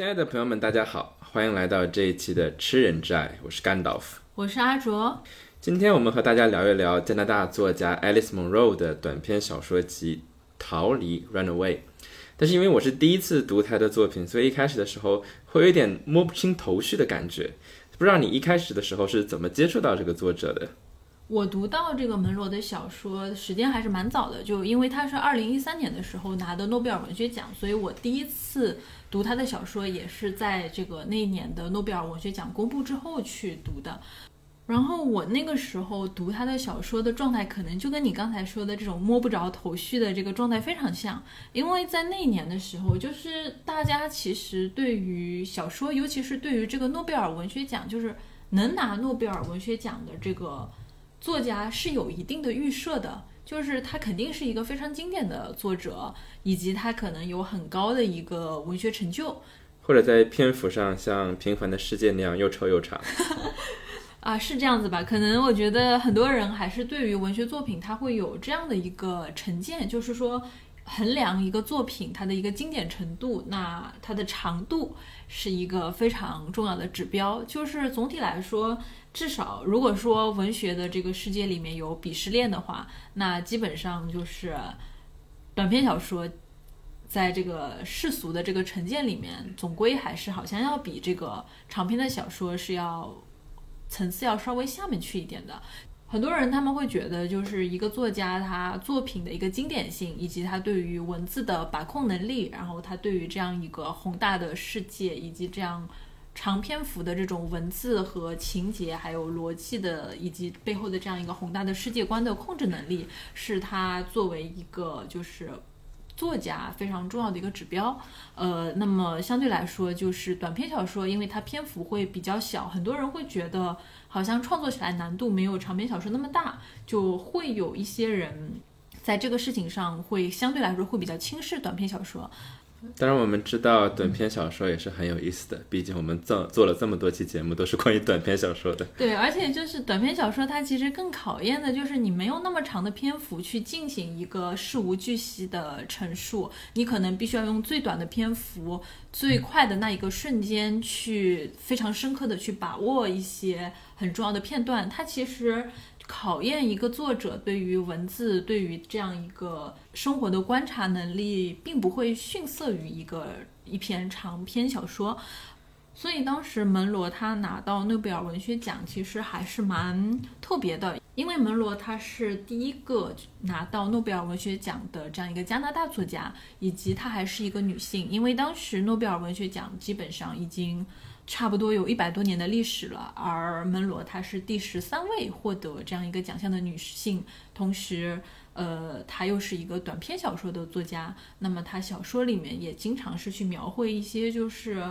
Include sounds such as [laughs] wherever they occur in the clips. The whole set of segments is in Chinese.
亲爱的朋友们，大家好，欢迎来到这一期的《吃人之爱》，我是甘道夫，我是阿卓。今天我们和大家聊一聊加拿大作家 Alice Munro 的短篇小说集《逃离》（Runaway）。但是因为我是第一次读他的作品，所以一开始的时候会有一点摸不清头绪的感觉。不知道你一开始的时候是怎么接触到这个作者的？我读到这个门罗的小说时间还是蛮早的，就因为他是二零一三年的时候拿的诺贝尔文学奖，所以我第一次读他的小说也是在这个那一年的诺贝尔文学奖公布之后去读的。然后我那个时候读他的小说的状态，可能就跟你刚才说的这种摸不着头绪的这个状态非常像，因为在那一年的时候，就是大家其实对于小说，尤其是对于这个诺贝尔文学奖，就是能拿诺贝尔文学奖的这个。作家是有一定的预设的，就是他肯定是一个非常经典的作者，以及他可能有很高的一个文学成就，或者在篇幅上像《平凡的世界》那样又臭又长。啊，是这样子吧？可能我觉得很多人还是对于文学作品，他会有这样的一个成见，就是说衡量一个作品它的一个经典程度，那它的长度是一个非常重要的指标。就是总体来说。至少，如果说文学的这个世界里面有鄙视链的话，那基本上就是短篇小说，在这个世俗的这个成见里面，总归还是好像要比这个长篇的小说是要层次要稍微下面去一点的。很多人他们会觉得，就是一个作家他作品的一个经典性，以及他对于文字的把控能力，然后他对于这样一个宏大的世界以及这样。长篇幅的这种文字和情节，还有逻辑的，以及背后的这样一个宏大的世界观的控制能力，是他作为一个就是作家非常重要的一个指标。呃，那么相对来说，就是短篇小说，因为它篇幅会比较小，很多人会觉得好像创作起来难度没有长篇小说那么大，就会有一些人在这个事情上会相对来说会比较轻视短篇小说。当然，我们知道短篇小说也是很有意思的，毕竟我们做做了这么多期节目，都是关于短篇小说的。[laughs] 对，而且就是短篇小说，它其实更考验的就是你没有那么长的篇幅去进行一个事无巨细的陈述，你可能必须要用最短的篇幅、最快的那一个瞬间去非常深刻的去把握一些很重要的片段。它其实。考验一个作者对于文字、对于这样一个生活的观察能力，并不会逊色于一个一篇长篇小说。所以当时门罗他拿到诺贝尔文学奖，其实还是蛮特别的，因为门罗他是第一个拿到诺贝尔文学奖的这样一个加拿大作家，以及她还是一个女性。因为当时诺贝尔文学奖基本上已经。差不多有一百多年的历史了，而门罗她是第十三位获得这样一个奖项的女性，同时，呃，她又是一个短篇小说的作家，那么她小说里面也经常是去描绘一些就是。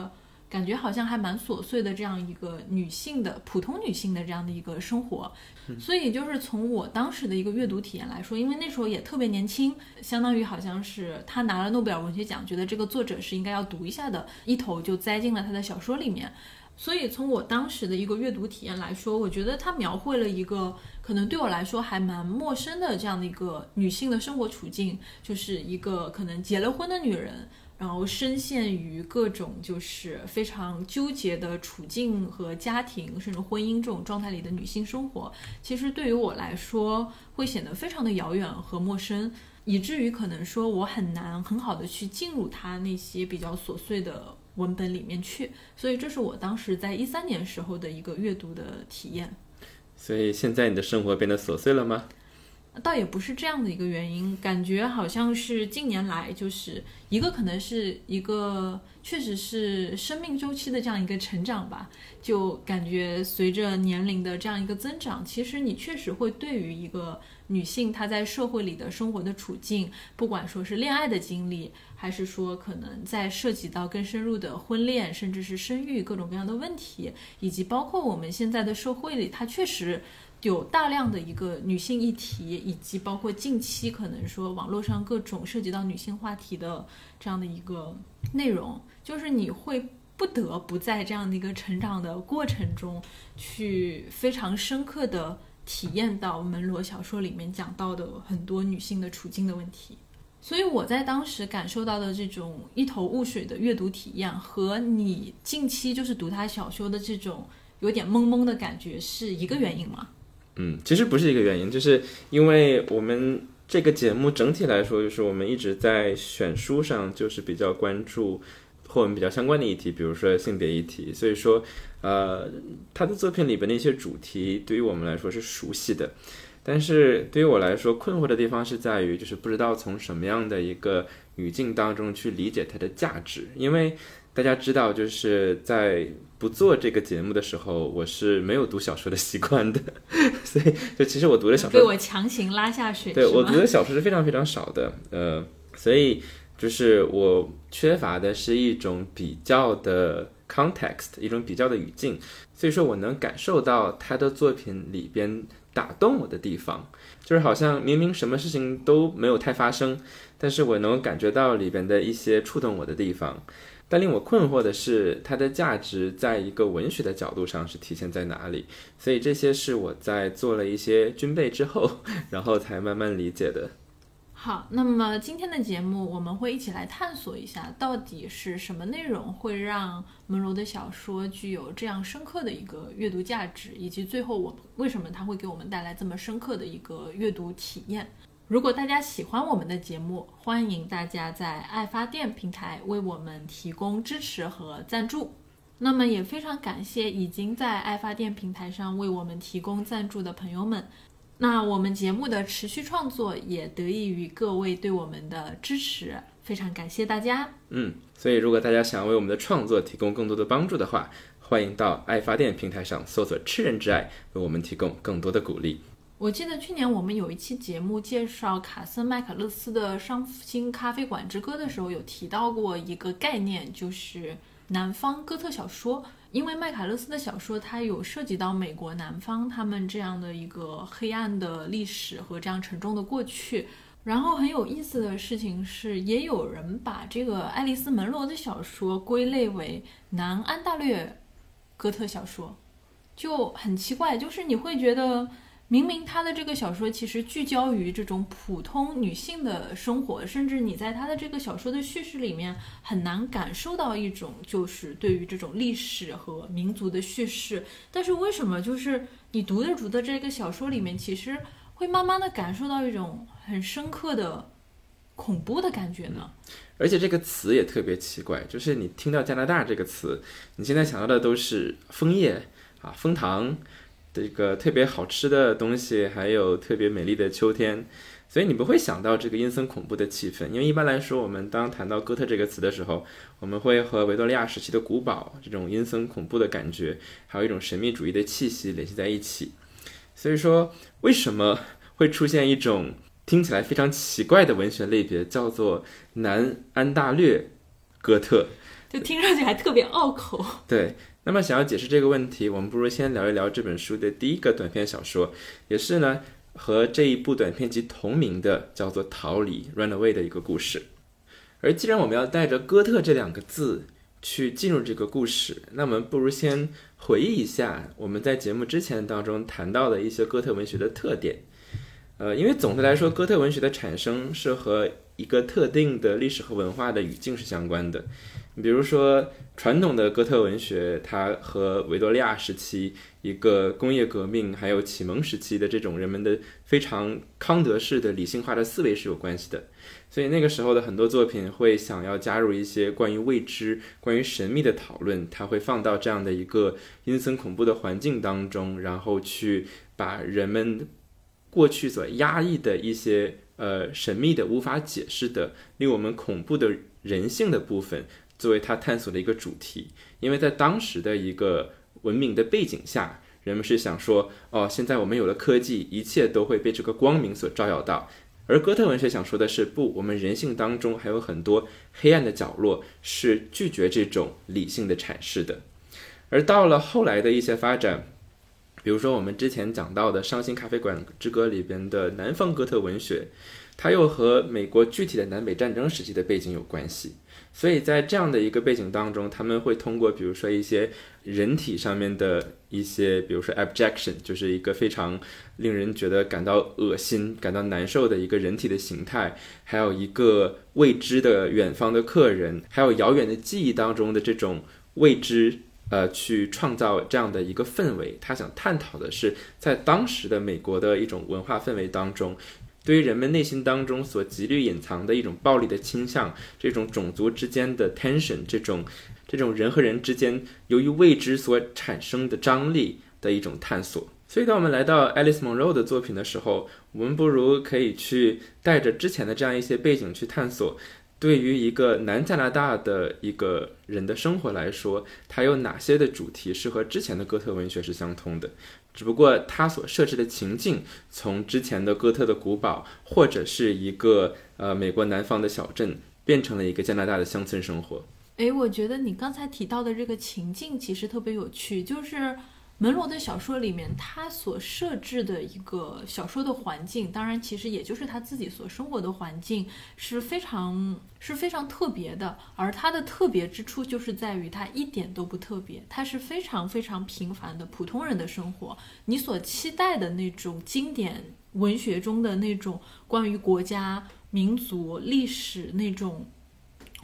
感觉好像还蛮琐碎的，这样一个女性的普通女性的这样的一个生活，所以就是从我当时的一个阅读体验来说，因为那时候也特别年轻，相当于好像是他拿了诺贝尔文学奖，觉得这个作者是应该要读一下的，一头就栽进了他的小说里面。所以从我当时的一个阅读体验来说，我觉得他描绘了一个可能对我来说还蛮陌生的这样的一个女性的生活处境，就是一个可能结了婚的女人。然后深陷于各种就是非常纠结的处境和家庭甚至婚姻这种状态里的女性生活，其实对于我来说会显得非常的遥远和陌生，以至于可能说我很难很好的去进入他那些比较琐碎的文本里面去。所以这是我当时在一三年时候的一个阅读的体验。所以现在你的生活变得琐碎了吗？倒也不是这样的一个原因，感觉好像是近年来就是一个可能是一个确实是生命周期的这样一个成长吧，就感觉随着年龄的这样一个增长，其实你确实会对于一个女性她在社会里的生活的处境，不管说是恋爱的经历，还是说可能在涉及到更深入的婚恋，甚至是生育各种各样的问题，以及包括我们现在的社会里，它确实。有大量的一个女性议题，以及包括近期可能说网络上各种涉及到女性话题的这样的一个内容，就是你会不得不在这样的一个成长的过程中，去非常深刻的体验到门罗小说里面讲到的很多女性的处境的问题。所以我在当时感受到的这种一头雾水的阅读体验，和你近期就是读他小说的这种有点懵懵的感觉是一个原因吗？嗯，其实不是一个原因，就是因为我们这个节目整体来说，就是我们一直在选书上就是比较关注和我们比较相关的议题，比如说性别议题，所以说，呃，他的作品里边的一些主题对于我们来说是熟悉的。但是对于我来说，困惑的地方是在于，就是不知道从什么样的一个语境当中去理解它的价值。因为大家知道，就是在不做这个节目的时候，我是没有读小说的习惯的，[laughs] 所以就其实我读的小说被我强行拉下水，对我读的小说是非常非常少的，呃，所以就是我缺乏的是一种比较的 context，一种比较的语境，所以说我能感受到他的作品里边。打动我的地方，就是好像明明什么事情都没有太发生，但是我能感觉到里边的一些触动我的地方。但令我困惑的是，它的价值在一个文学的角度上是体现在哪里？所以这些是我在做了一些军备之后，[laughs] 然后才慢慢理解的。好，那么今天的节目我们会一起来探索一下，到底是什么内容会让门罗的小说具有这样深刻的一个阅读价值，以及最后我为什么它会给我们带来这么深刻的一个阅读体验。如果大家喜欢我们的节目，欢迎大家在爱发电平台为我们提供支持和赞助。那么也非常感谢已经在爱发电平台上为我们提供赞助的朋友们。那我们节目的持续创作也得益于各位对我们的支持，非常感谢大家。嗯，所以如果大家想为我们的创作提供更多的帮助的话，欢迎到爱发电平台上搜索“吃人之爱”，为我们提供更多的鼓励。我记得去年我们有一期节目介绍卡森麦卡勒斯的《伤心咖啡馆之歌》的时候，有提到过一个概念，就是南方哥特小说。因为麦卡勒斯的小说，它有涉及到美国南方他们这样的一个黑暗的历史和这样沉重的过去。然后很有意思的事情是，也有人把这个爱丽丝·门罗的小说归类为南安大略哥特小说，就很奇怪，就是你会觉得。明明他的这个小说其实聚焦于这种普通女性的生活，甚至你在他的这个小说的叙事里面很难感受到一种就是对于这种历史和民族的叙事。但是为什么就是你读着读的这个小说里面，其实会慢慢的感受到一种很深刻的恐怖的感觉呢？而且这个词也特别奇怪，就是你听到加拿大这个词，你现在想到的都是枫叶啊，枫糖。这个特别好吃的东西，还有特别美丽的秋天，所以你不会想到这个阴森恐怖的气氛。因为一般来说，我们当谈到哥特这个词的时候，我们会和维多利亚时期的古堡这种阴森恐怖的感觉，还有一种神秘主义的气息联系在一起。所以说，为什么会出现一种听起来非常奇怪的文学类别，叫做南安大略哥特？就听上去还特别拗口。对。那么，想要解释这个问题，我们不如先聊一聊这本书的第一个短篇小说，也是呢和这一部短篇集同名的，叫做《逃离》（Run Away） 的一个故事。而既然我们要带着“哥特”这两个字去进入这个故事，那我们不如先回忆一下我们在节目之前当中谈到的一些哥特文学的特点。呃，因为总的来说，哥特文学的产生是和一个特定的历史和文化的语境是相关的。比如说，传统的哥特文学，它和维多利亚时期一个工业革命，还有启蒙时期的这种人们的非常康德式的理性化的思维是有关系的。所以那个时候的很多作品会想要加入一些关于未知、关于神秘的讨论，它会放到这样的一个阴森恐怖的环境当中，然后去把人们过去所压抑的一些呃神秘的、无法解释的、令我们恐怖的人性的部分。作为他探索的一个主题，因为在当时的一个文明的背景下，人们是想说，哦，现在我们有了科技，一切都会被这个光明所照耀到。而哥特文学想说的是，不，我们人性当中还有很多黑暗的角落，是拒绝这种理性的阐释的。而到了后来的一些发展，比如说我们之前讲到的《伤心咖啡馆之歌》里边的南方哥特文学，它又和美国具体的南北战争时期的背景有关系。所以在这样的一个背景当中，他们会通过比如说一些人体上面的一些，比如说 abjection，就是一个非常令人觉得感到恶心、感到难受的一个人体的形态，还有一个未知的远方的客人，还有遥远的记忆当中的这种未知。呃，去创造这样的一个氛围，他想探讨的是，在当时的美国的一种文化氛围当中，对于人们内心当中所极力隐藏的一种暴力的倾向，这种种族之间的 tension，这种这种人和人之间由于未知所产生的张力的一种探索。所以，当我们来到 Alice Munro 的作品的时候，我们不如可以去带着之前的这样一些背景去探索。对于一个南加拿大的一个人的生活来说，它有哪些的主题是和之前的哥特文学是相通的？只不过它所设置的情境，从之前的哥特的古堡，或者是一个呃美国南方的小镇，变成了一个加拿大的乡村生活。诶，我觉得你刚才提到的这个情境其实特别有趣，就是。门罗的小说里面，他所设置的一个小说的环境，当然其实也就是他自己所生活的环境，是非常是非常特别的。而它的特别之处就是在于它一点都不特别，它是非常非常平凡的普通人的生活。你所期待的那种经典文学中的那种关于国家、民族、历史那种。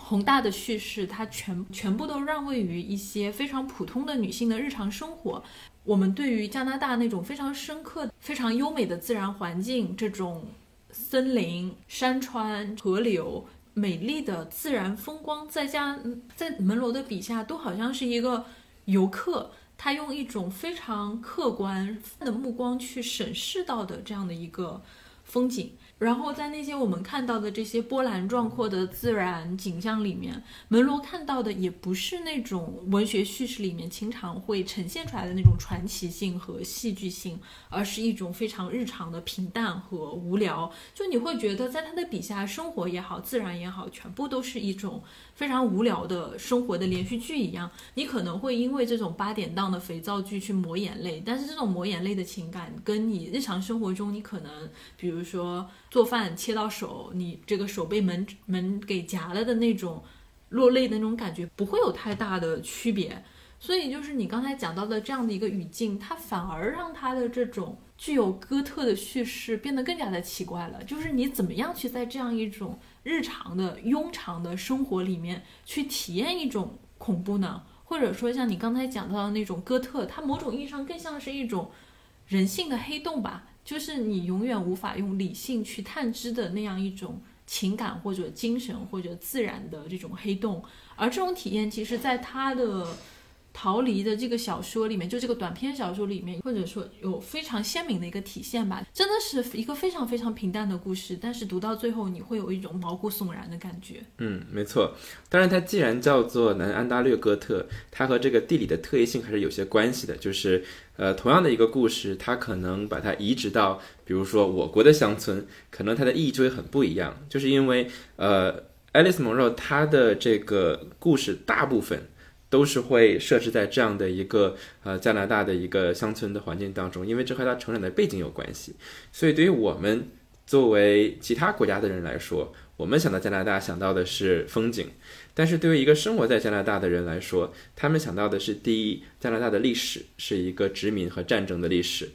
宏大的叙事，它全全部都让位于一些非常普通的女性的日常生活。我们对于加拿大那种非常深刻、非常优美的自然环境，这种森林、山川、河流、美丽的自然风光，在加在门罗的笔下，都好像是一个游客，他用一种非常客观的目光去审视到的这样的一个风景。然后在那些我们看到的这些波澜壮阔的自然景象里面，门罗看到的也不是那种文学叙事里面经常会呈现出来的那种传奇性和戏剧性，而是一种非常日常的平淡和无聊。就你会觉得在他的笔下，生活也好，自然也好，全部都是一种。非常无聊的生活的连续剧一样，你可能会因为这种八点档的肥皂剧去抹眼泪，但是这种抹眼泪的情感，跟你日常生活中你可能，比如说做饭切到手，你这个手被门门给夹了的那种落泪的那种感觉，不会有太大的区别。所以就是你刚才讲到的这样的一个语境，它反而让它的这种具有哥特的叙事变得更加的奇怪了。就是你怎么样去在这样一种日常的庸常的生活里面去体验一种恐怖呢？或者说像你刚才讲到的那种哥特，它某种意义上更像是一种人性的黑洞吧？就是你永远无法用理性去探知的那样一种情感或者精神或者自然的这种黑洞。而这种体验，其实在它的逃离的这个小说里面，就这个短篇小说里面，或者说有非常鲜明的一个体现吧，真的是一个非常非常平淡的故事，但是读到最后你会有一种毛骨悚然的感觉。嗯，没错。当然，它既然叫做南安大略哥特，它和这个地理的特异性还是有些关系的。就是，呃，同样的一个故事，它可能把它移植到，比如说我国的乡村，可能它的意义就会很不一样。就是因为，呃，爱丽丝·蒙肉她的这个故事大部分。都是会设置在这样的一个呃加拿大的一个乡村的环境当中，因为这和他成长的背景有关系。所以对于我们作为其他国家的人来说，我们想到加拿大想到的是风景，但是对于一个生活在加拿大的人来说，他们想到的是第一，加拿大的历史是一个殖民和战争的历史；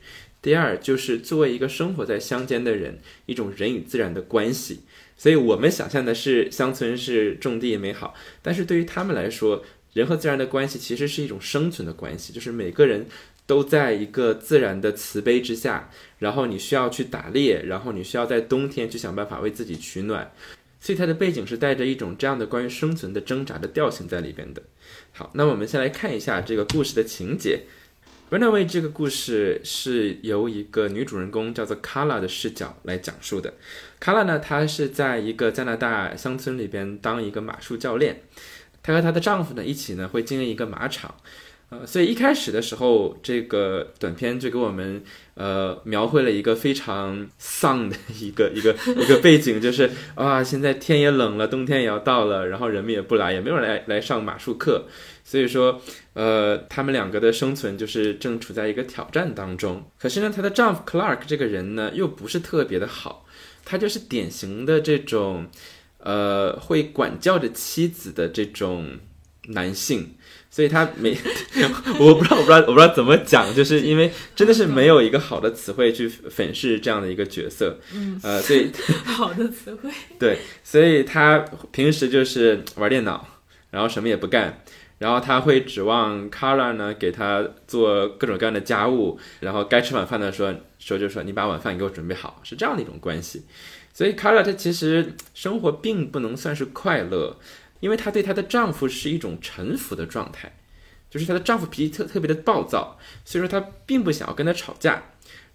第二，就是作为一个生活在乡间的人，一种人与自然的关系。所以我们想象的是乡村是种地美好，但是对于他们来说，人和自然的关系其实是一种生存的关系，就是每个人都在一个自然的慈悲之下，然后你需要去打猎，然后你需要在冬天去想办法为自己取暖，所以它的背景是带着一种这样的关于生存的挣扎的调性在里边的。好，那我们先来看一下这个故事的情节。Runaway 这个故事是由一个女主人公叫做 Kala 的视角来讲述的。Kala 呢，她是在一个加拿大乡村里边当一个马术教练。她和她的丈夫呢一起呢会经营一个马场，呃，所以一开始的时候，这个短片就给我们呃描绘了一个非常丧的一个一个一个背景，就是 [laughs] 啊，现在天也冷了，冬天也要到了，然后人们也不来，也没有人来来上马术课，所以说呃，他们两个的生存就是正处在一个挑战当中。可是呢，她的丈夫 Clark 这个人呢又不是特别的好，他就是典型的这种。呃会管教着妻子的这种男性。所以他没，[laughs] 我不知道，我不知道，我不知道怎么讲，就是因为真的是没有一个好的词汇去粉饰这样的一个角色，嗯，呃，所以 [laughs] 好的词汇，[laughs] 对，所以他平时就是玩电脑，然后什么也不干，然后他会指望 Carla 呢给他做各种各样的家务，然后该吃晚饭的时候说就说你把晚饭给我准备好，是这样的一种关系。所以卡拉她其实生活并不能算是快乐。因为她对她的丈夫是一种臣服的状态，就是她的丈夫脾气特特别的暴躁，所以说她并不想要跟他吵架。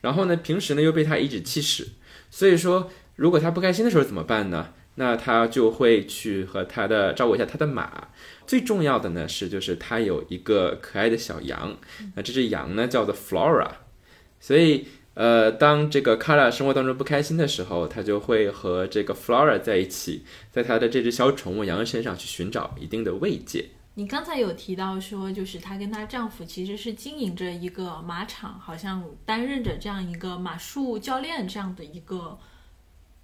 然后呢，平时呢又被他颐指气使，所以说如果她不开心的时候怎么办呢？那她就会去和她的照顾一下她的马。最重要的呢是，就是她有一个可爱的小羊，那这只羊呢叫做 Flora，所以。呃，当这个 Kara 生活当中不开心的时候，他就会和这个 Flora 在一起，在他的这只小宠物羊身上去寻找一定的慰藉。你刚才有提到说，就是她跟她丈夫其实是经营着一个马场，好像担任着这样一个马术教练这样的一个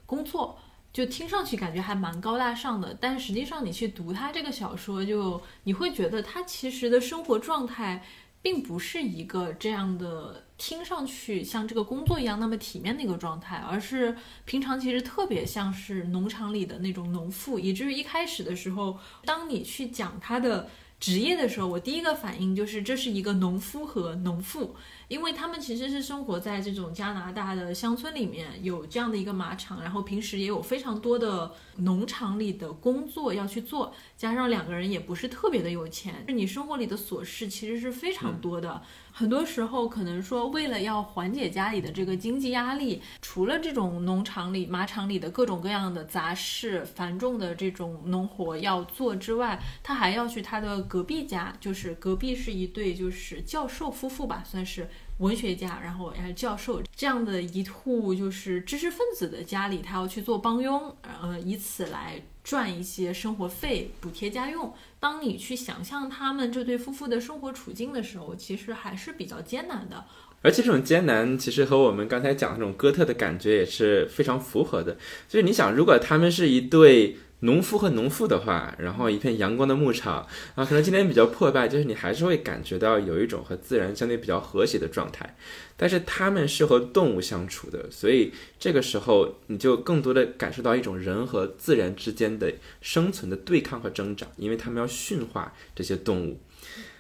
工作，就听上去感觉还蛮高大上的。但实际上，你去读他这个小说，就你会觉得他其实的生活状态并不是一个这样的。听上去像这个工作一样那么体面的一个状态，而是平常其实特别像是农场里的那种农妇，以至于一开始的时候，当你去讲他的职业的时候，我第一个反应就是这是一个农夫和农妇。因为他们其实是生活在这种加拿大的乡村里面，有这样的一个马场，然后平时也有非常多的农场里的工作要去做，加上两个人也不是特别的有钱，你生活里的琐事其实是非常多的。很多时候可能说，为了要缓解家里的这个经济压力，除了这种农场里、马场里的各种各样的杂事、繁重的这种农活要做之外，他还要去他的隔壁家，就是隔壁是一对就是教授夫妇吧，算是。文学家，然后还有教授这样的一户就是知识分子的家里，他要去做帮佣，呃，以此来赚一些生活费，补贴家用。当你去想象他们这对夫妇的生活处境的时候，其实还是比较艰难的。而且这种艰难，其实和我们刚才讲的那种哥特的感觉也是非常符合的。就是你想，如果他们是一对。农夫和农妇的话，然后一片阳光的牧场啊，可能今天比较破败，就是你还是会感觉到有一种和自然相对比较和谐的状态。但是他们是和动物相处的，所以这个时候你就更多的感受到一种人和自然之间的生存的对抗和挣扎，因为他们要驯化这些动物。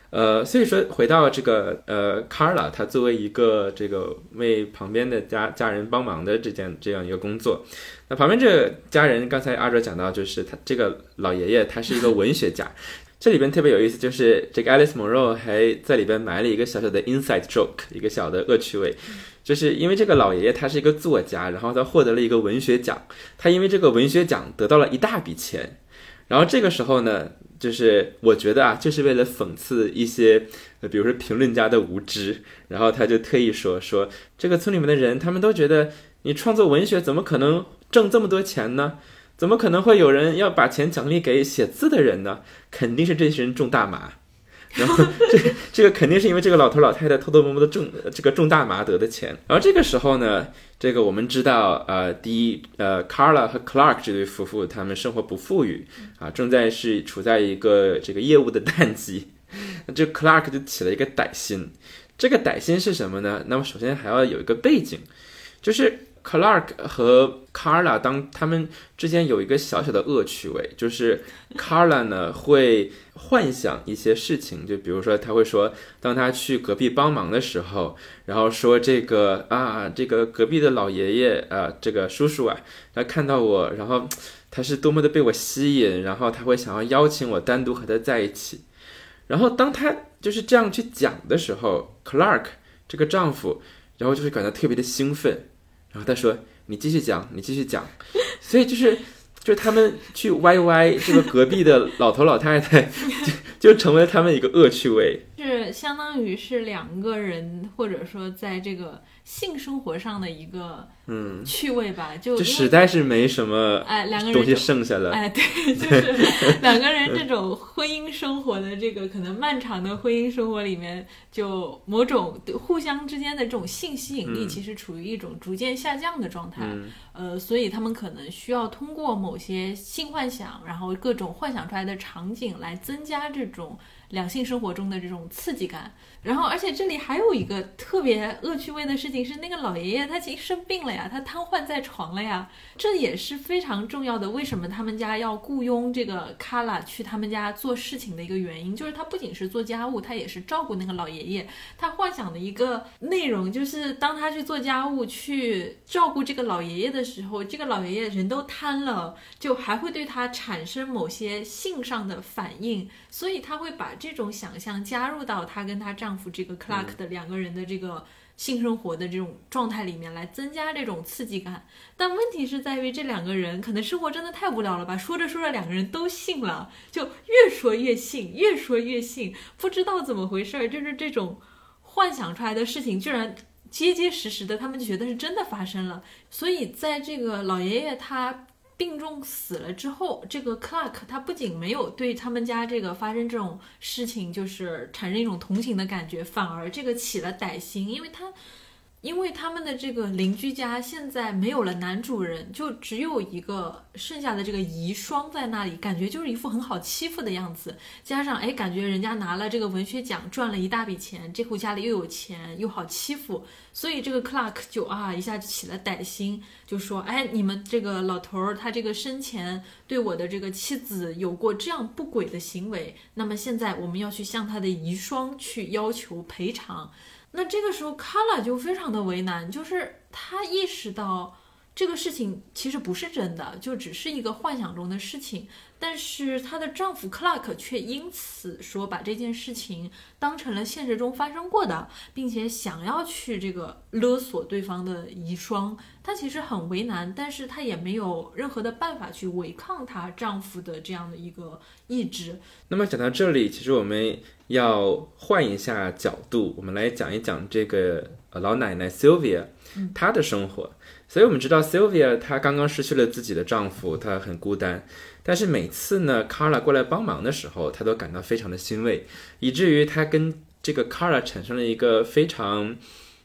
呃，所以说回到这个呃，Carla，她作为一个这个为旁边的家家人帮忙的这件这样一个工作，那旁边这个家人刚才阿哲讲到，就是他这个老爷爷他是一个文学家，[laughs] 这里边特别有意思，就是这个 Alice Monroe 还在里边埋了一个小小的 inside joke，一个小的恶趣味，就是因为这个老爷爷他是一个作家，然后他获得了一个文学奖，他因为这个文学奖得到了一大笔钱，然后这个时候呢。就是我觉得啊，就是为了讽刺一些，呃，比如说评论家的无知，然后他就特意说说这个村里面的人，他们都觉得你创作文学怎么可能挣这么多钱呢？怎么可能会有人要把钱奖励给写字的人呢？肯定是这些人种大麻。[laughs] 然后这这个肯定是因为这个老头老太太偷偷摸摸的种这个种大麻得的钱。然后这个时候呢，这个我们知道，呃，第一，呃，Carla 和 Clark 这对夫妇他们生活不富裕啊，正在是处在一个这个业务的淡季。[laughs] 这 Clark 就起了一个歹心。这个歹心是什么呢？那么首先还要有一个背景，就是。Clark 和 Carla 当他们之间有一个小小的恶趣味，就是 Carla 呢会幻想一些事情，就比如说他会说，当他去隔壁帮忙的时候，然后说这个啊，这个隔壁的老爷爷啊，这个叔叔啊，他看到我，然后他是多么的被我吸引，然后他会想要邀请我单独和他在一起。然后当他就是这样去讲的时候，Clark 这个丈夫，然后就会感到特别的兴奋。然后他说：“你继续讲，你继续讲。” [laughs] 所以就是，就是他们去歪歪这个隔壁的老头老太太，[laughs] 就就成为了他们一个恶趣味。是相当于是两个人，或者说在这个。性生活上的一个嗯趣味吧，就就实在是没什么哎，两个人东西剩下了哎，对，[laughs] 就是两个人这种婚姻生活的这个可能漫长的婚姻生活里面，就某种互相之间的这种性吸引力，其实处于一种逐渐下降的状态。呃，所以他们可能需要通过某些性幻想，然后各种幻想出来的场景来增加这种两性生活中的这种刺激感。然后，而且这里还有一个特别恶趣味的事情是，那个老爷爷他其实生病了呀，他瘫痪在床了呀，这也是非常重要的。为什么他们家要雇佣这个卡拉去他们家做事情的一个原因，就是他不仅是做家务，他也是照顾那个老爷爷。他幻想的一个内容就是，当他去做家务、去照顾这个老爷爷的时候，这个老爷爷人都瘫了，就还会对他产生某些性上的反应，所以他会把这种想象加入到他跟他丈。丈夫这个 Clark 的两个人的这个性生活的这种状态里面来增加这种刺激感，但问题是在于这两个人可能生活真的太无聊了吧？说着说着两个人都信了，就越说越信，越说越信，不知道怎么回事儿，就是这种幻想出来的事情居然结结实实的，他们就觉得是真的发生了。所以在这个老爷爷他。病重死了之后，这个 Clark 他不仅没有对他们家这个发生这种事情就是产生一种同情的感觉，反而这个起了歹心，因为他。因为他们的这个邻居家现在没有了男主人，就只有一个剩下的这个遗孀在那里，感觉就是一副很好欺负的样子。加上哎，感觉人家拿了这个文学奖，赚了一大笔钱，这户家里又有钱又好欺负，所以这个 Clark 就啊一下就起了歹心，就说哎，你们这个老头儿他这个生前对我的这个妻子有过这样不轨的行为，那么现在我们要去向他的遗孀去要求赔偿。那这个时候，卡拉就非常的为难，就是他意识到这个事情其实不是真的，就只是一个幻想中的事情。但是她的丈夫 Clark 却因此说把这件事情当成了现实中发生过的，并且想要去这个勒索对方的遗孀。她其实很为难，但是她也没有任何的办法去违抗她丈夫的这样的一个意志。那么讲到这里，其实我们要换一下角度，我们来讲一讲这个老奶奶 Sylvia 她的生活。所以我们知道 Sylvia 她刚刚失去了自己的丈夫，她很孤单。但是每次呢，Carla 过来帮忙的时候，她都感到非常的欣慰，以至于她跟这个 Carla 产生了一个非常，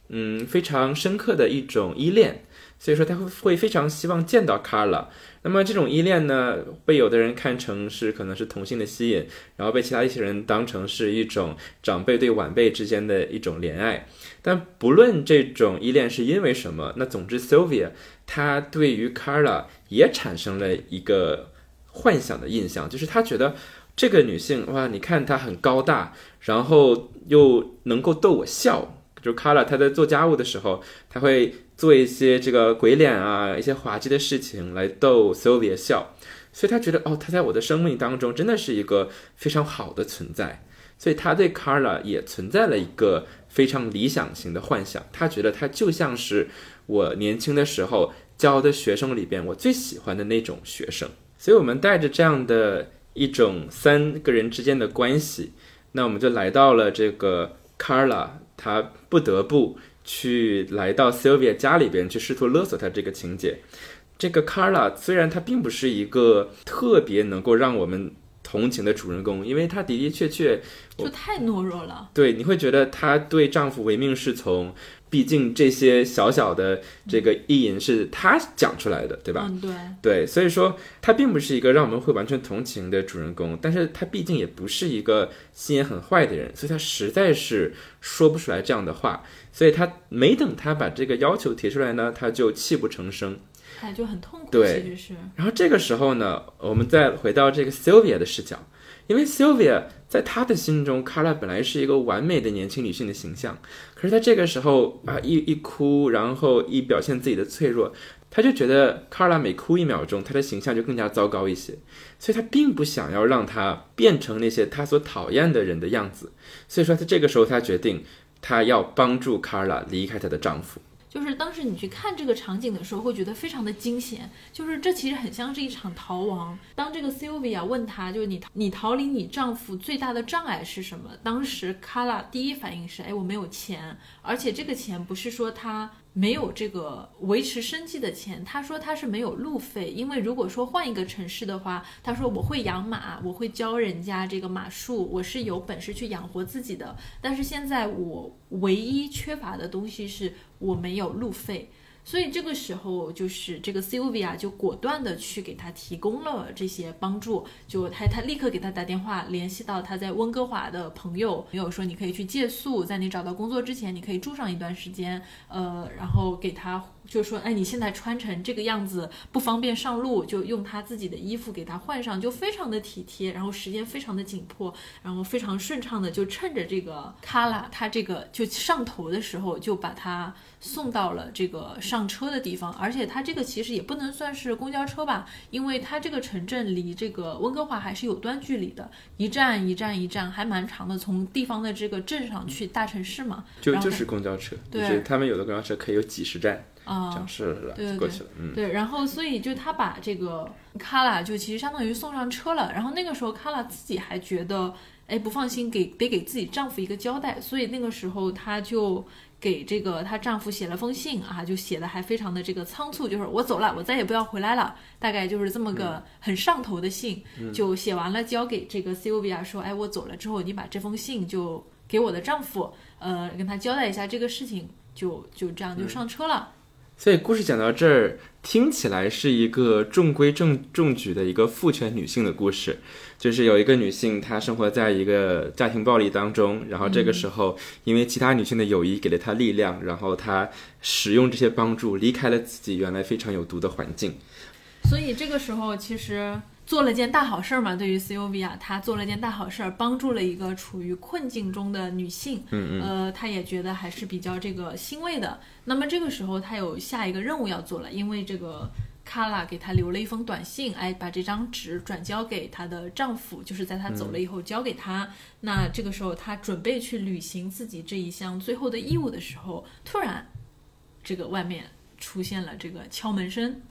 嗯，非常深刻的一种依恋。所以说，他会会非常希望见到卡拉。那么这种依恋呢，被有的人看成是可能是同性的吸引，然后被其他一些人当成是一种长辈对晚辈之间的一种怜爱。但不论这种依恋是因为什么，那总之 Sylvia 她对于 Carla 也产生了一个。幻想的印象就是他觉得这个女性哇，你看她很高大，然后又能够逗我笑。就卡拉，她在做家务的时候，她会做一些这个鬼脸啊，一些滑稽的事情来逗 Sylvia 笑。所以他觉得哦，他在我的生命当中真的是一个非常好的存在。所以他对 Carla 也存在了一个非常理想型的幻想。他觉得他就像是我年轻的时候教的学生里边我最喜欢的那种学生。所以，我们带着这样的一种三个人之间的关系，那我们就来到了这个 Carla，他不得不去来到 Sylvia 家里边去试图勒索她这个情节。这个 Carla 虽然她并不是一个特别能够让我们同情的主人公，因为她的的确确就太懦弱了。对，你会觉得她对丈夫唯命是从。毕竟这些小小的这个意淫是他讲出来的，对吧？嗯，对，对，所以说他并不是一个让我们会完全同情的主人公，但是他毕竟也不是一个心眼很坏的人，所以他实在是说不出来这样的话，所以他没等他把这个要求提出来呢，他就泣不成声，哎，就很痛苦，对，其实是。然后这个时候呢，我们再回到这个 Sylvia 的视角。因为 Sylvia 在他的心中，Carla 本来是一个完美的年轻女性的形象，可是他这个时候啊，一一哭，然后一表现自己的脆弱，他就觉得卡啦每哭一秒钟，她的形象就更加糟糕一些，所以他并不想要让她变成那些他所讨厌的人的样子，所以说他这个时候，他决定他要帮助卡啦离开她的丈夫。就是当时你去看这个场景的时候，会觉得非常的惊险。就是这其实很像是一场逃亡。当这个 Sylvia 问他，就是你你逃离你丈夫最大的障碍是什么？当时 Kala 第一反应是，哎，我没有钱，而且这个钱不是说他。没有这个维持生计的钱，他说他是没有路费，因为如果说换一个城市的话，他说我会养马，我会教人家这个马术，我是有本事去养活自己的。但是现在我唯一缺乏的东西是我没有路费，所以这个时候就是这个 Sylvia 就果断的去给他提供了这些帮助，就他他立刻给他打电话联系到他在温哥华的朋友，朋友说你可以去借宿，在你找到工作之前，你可以住上一段时间，呃，然后给他。就说，哎，你现在穿成这个样子不方便上路，就用他自己的衣服给他换上，就非常的体贴。然后时间非常的紧迫，然后非常顺畅的就趁着这个卡拉他这个就上头的时候，就把他送到了这个上车的地方。而且他这个其实也不能算是公交车吧，因为他这个城镇离这个温哥华还是有段距离的，一站一站一站还蛮长的，从地方的这个镇上去大城市嘛。就就是公交车，就是他们有的公交车可以有几十站。啊，讲是了，对过去了，嗯，对，然后所以就他把这个卡拉就其实相当于送上车了，然后那个时候卡拉自己还觉得，哎，不放心，给得给自己丈夫一个交代，所以那个时候她就给这个她丈夫写了封信啊，就写的还非常的这个仓促，就是我走了，我再也不要回来了，大概就是这么个很上头的信，就写完了交给这个 Sylvia 说，哎，我走了之后，你把这封信就给我的丈夫，呃，跟他交代一下这个事情，就就这样就上车了。所以故事讲到这儿，听起来是一个中规中中矩的一个父权女性的故事，就是有一个女性，她生活在一个家庭暴力当中，然后这个时候，因为其他女性的友谊给了她力量，然后她使用这些帮助，离开了自己原来非常有毒的环境。所以这个时候，其实。做了件大好事儿嘛？对于 Sylvia，她做了件大好事儿，帮助了一个处于困境中的女性。嗯嗯。呃，她也觉得还是比较这个欣慰的。那么这个时候，她有下一个任务要做了，因为这个卡拉给她留了一封短信，哎，把这张纸转交给她的丈夫，就是在她走了以后交给她。那这个时候，她准备去履行自己这一项最后的义务的时候，突然，这个外面出现了这个敲门声。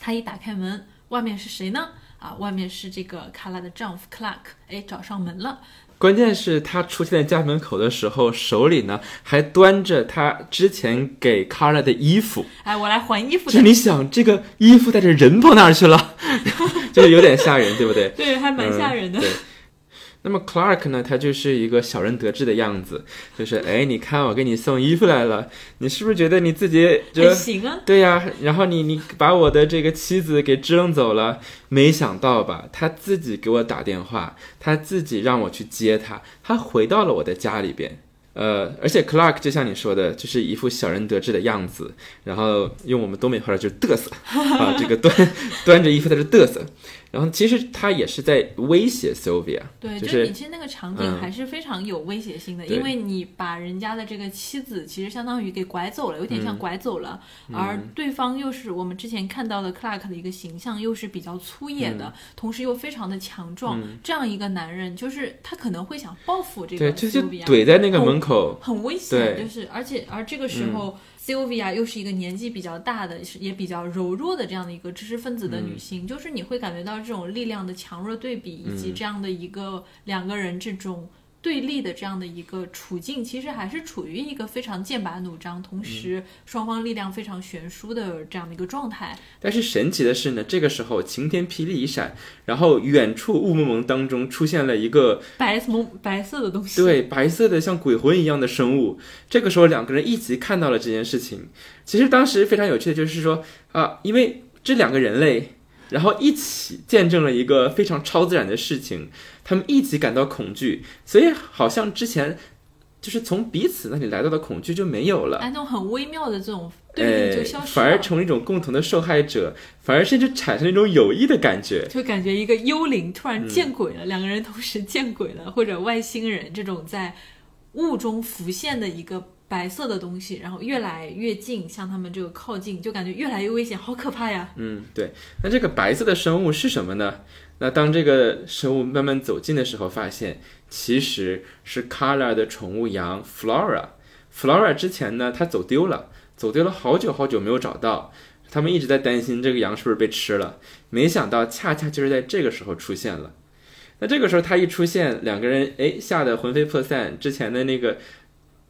她一打开门，外面是谁呢？啊，外面是这个卡拉的丈夫 Clark，哎，找上门了。关键是，他出现在家门口的时候，手里呢还端着他之前给卡拉的衣服。哎，我来还衣服。就是你想，这个衣服带着人跑哪儿去了？[laughs] 就是有点吓人，对不对？[laughs] 对，还蛮吓人的。对。那么 Clark 呢？他就是一个小人得志的样子，就是哎，你看我给你送衣服来了，你是不是觉得你自己就行啊？对呀，然后你你把我的这个妻子给支棱走了，没想到吧？他自己给我打电话，他自己让我去接他，他回到了我的家里边。呃，而且 Clark 就像你说的，就是一副小人得志的样子，然后用我们东北话就是嘚瑟啊，这个端 [laughs] 端着衣服在这嘚瑟，然后其实他也是在威胁 Sylvia，对，就是你其实那个场景还是非常有威胁性的，因为你把人家的这个妻子其实相当于给拐走了，有点像拐走了，而对方又是我们之前看到的 Clark 的一个形象，又是比较粗野的，同时又非常的强壮，这样一个男人，就是他可能会想报复这个 Sylvia，怼在那个门。口很危险，就是而且而这个时候，Sylvia 又是一个年纪比较大的，也比较柔弱的这样的一个知识分子的女性，就是你会感觉到这种力量的强弱对比，以及这样的一个两个人这种。对立的这样的一个处境，其实还是处于一个非常剑拔弩张，同时双方力量非常悬殊的这样的一个状态。但是神奇的是呢，这个时候晴天霹雳一闪，然后远处雾蒙蒙当中出现了一个白蒙白色的东西，对，白色的像鬼魂一样的生物。这个时候两个人一起看到了这件事情。其实当时非常有趣的就是说啊，因为这两个人类。然后一起见证了一个非常超自然的事情，他们一起感到恐惧，所以好像之前就是从彼此那里来到的恐惧就没有了，哎，那种很微妙的这种对立就消失了，反而成为一种共同的受害者，反而甚至产生一种友谊的感觉，就感觉一个幽灵突然见鬼了，两个人同时见鬼了，或者外星人这种在雾中浮现的一个。白色的东西，然后越来越近，向他们这个靠近，就感觉越来越危险，好可怕呀！嗯，对。那这个白色的生物是什么呢？那当这个生物慢慢走近的时候，发现其实是 Carla 的宠物羊 Flora。Flora 之前呢，它走丢了，走丢了好久好久没有找到，他们一直在担心这个羊是不是被吃了。没想到恰恰就是在这个时候出现了。那这个时候它一出现，两个人哎吓得魂飞魄散，之前的那个。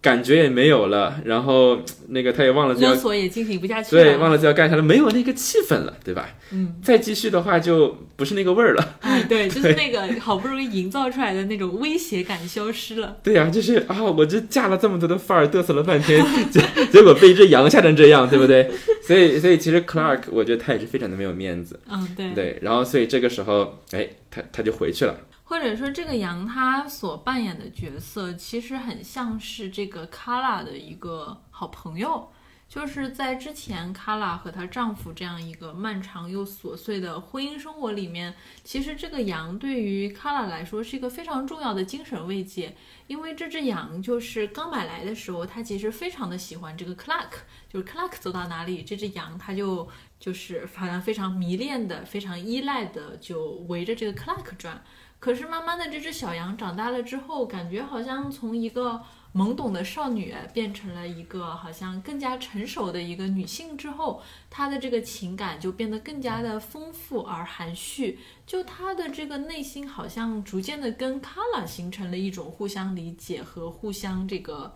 感觉也没有了，然后 [tsk] 那个他也忘了要勒索也进行不下去了，对，忘了就要干啥了，没有那个气氛了，对吧？嗯，再继续的话就不是那个味儿了。哎，对，[laughs] 就是那个好不容易营造出来的那种威胁感消失了。对呀、就是啊，我这架了这么多的范儿，嘚瑟了半天，[laughs] 结结果被一只羊吓成这样，对不对？所以，所以其实 Clark 我觉得他也是非常的没有面子，嗯，对。对。然后，所以这个时候，哎，他他就回去了。或者说，这个羊他所扮演的角色，其实很像是这个卡拉的一个好朋友。就是在之前，卡拉和她丈夫这样一个漫长又琐碎的婚姻生活里面，其实这个羊对于卡拉来说是一个非常重要的精神慰藉。因为这只羊就是刚买来的时候，它其实非常的喜欢这个 Clark，就是 Clark 走到哪里，这只羊它就就是好像非常迷恋的、非常依赖的，就围着这个 Clark 转。可是慢慢的，这只小羊长大了之后，感觉好像从一个懵懂的少女变成了一个好像更加成熟的一个女性之后，她的这个情感就变得更加的丰富而含蓄。就她的这个内心好像逐渐的跟卡拉形成了一种互相理解和互相这个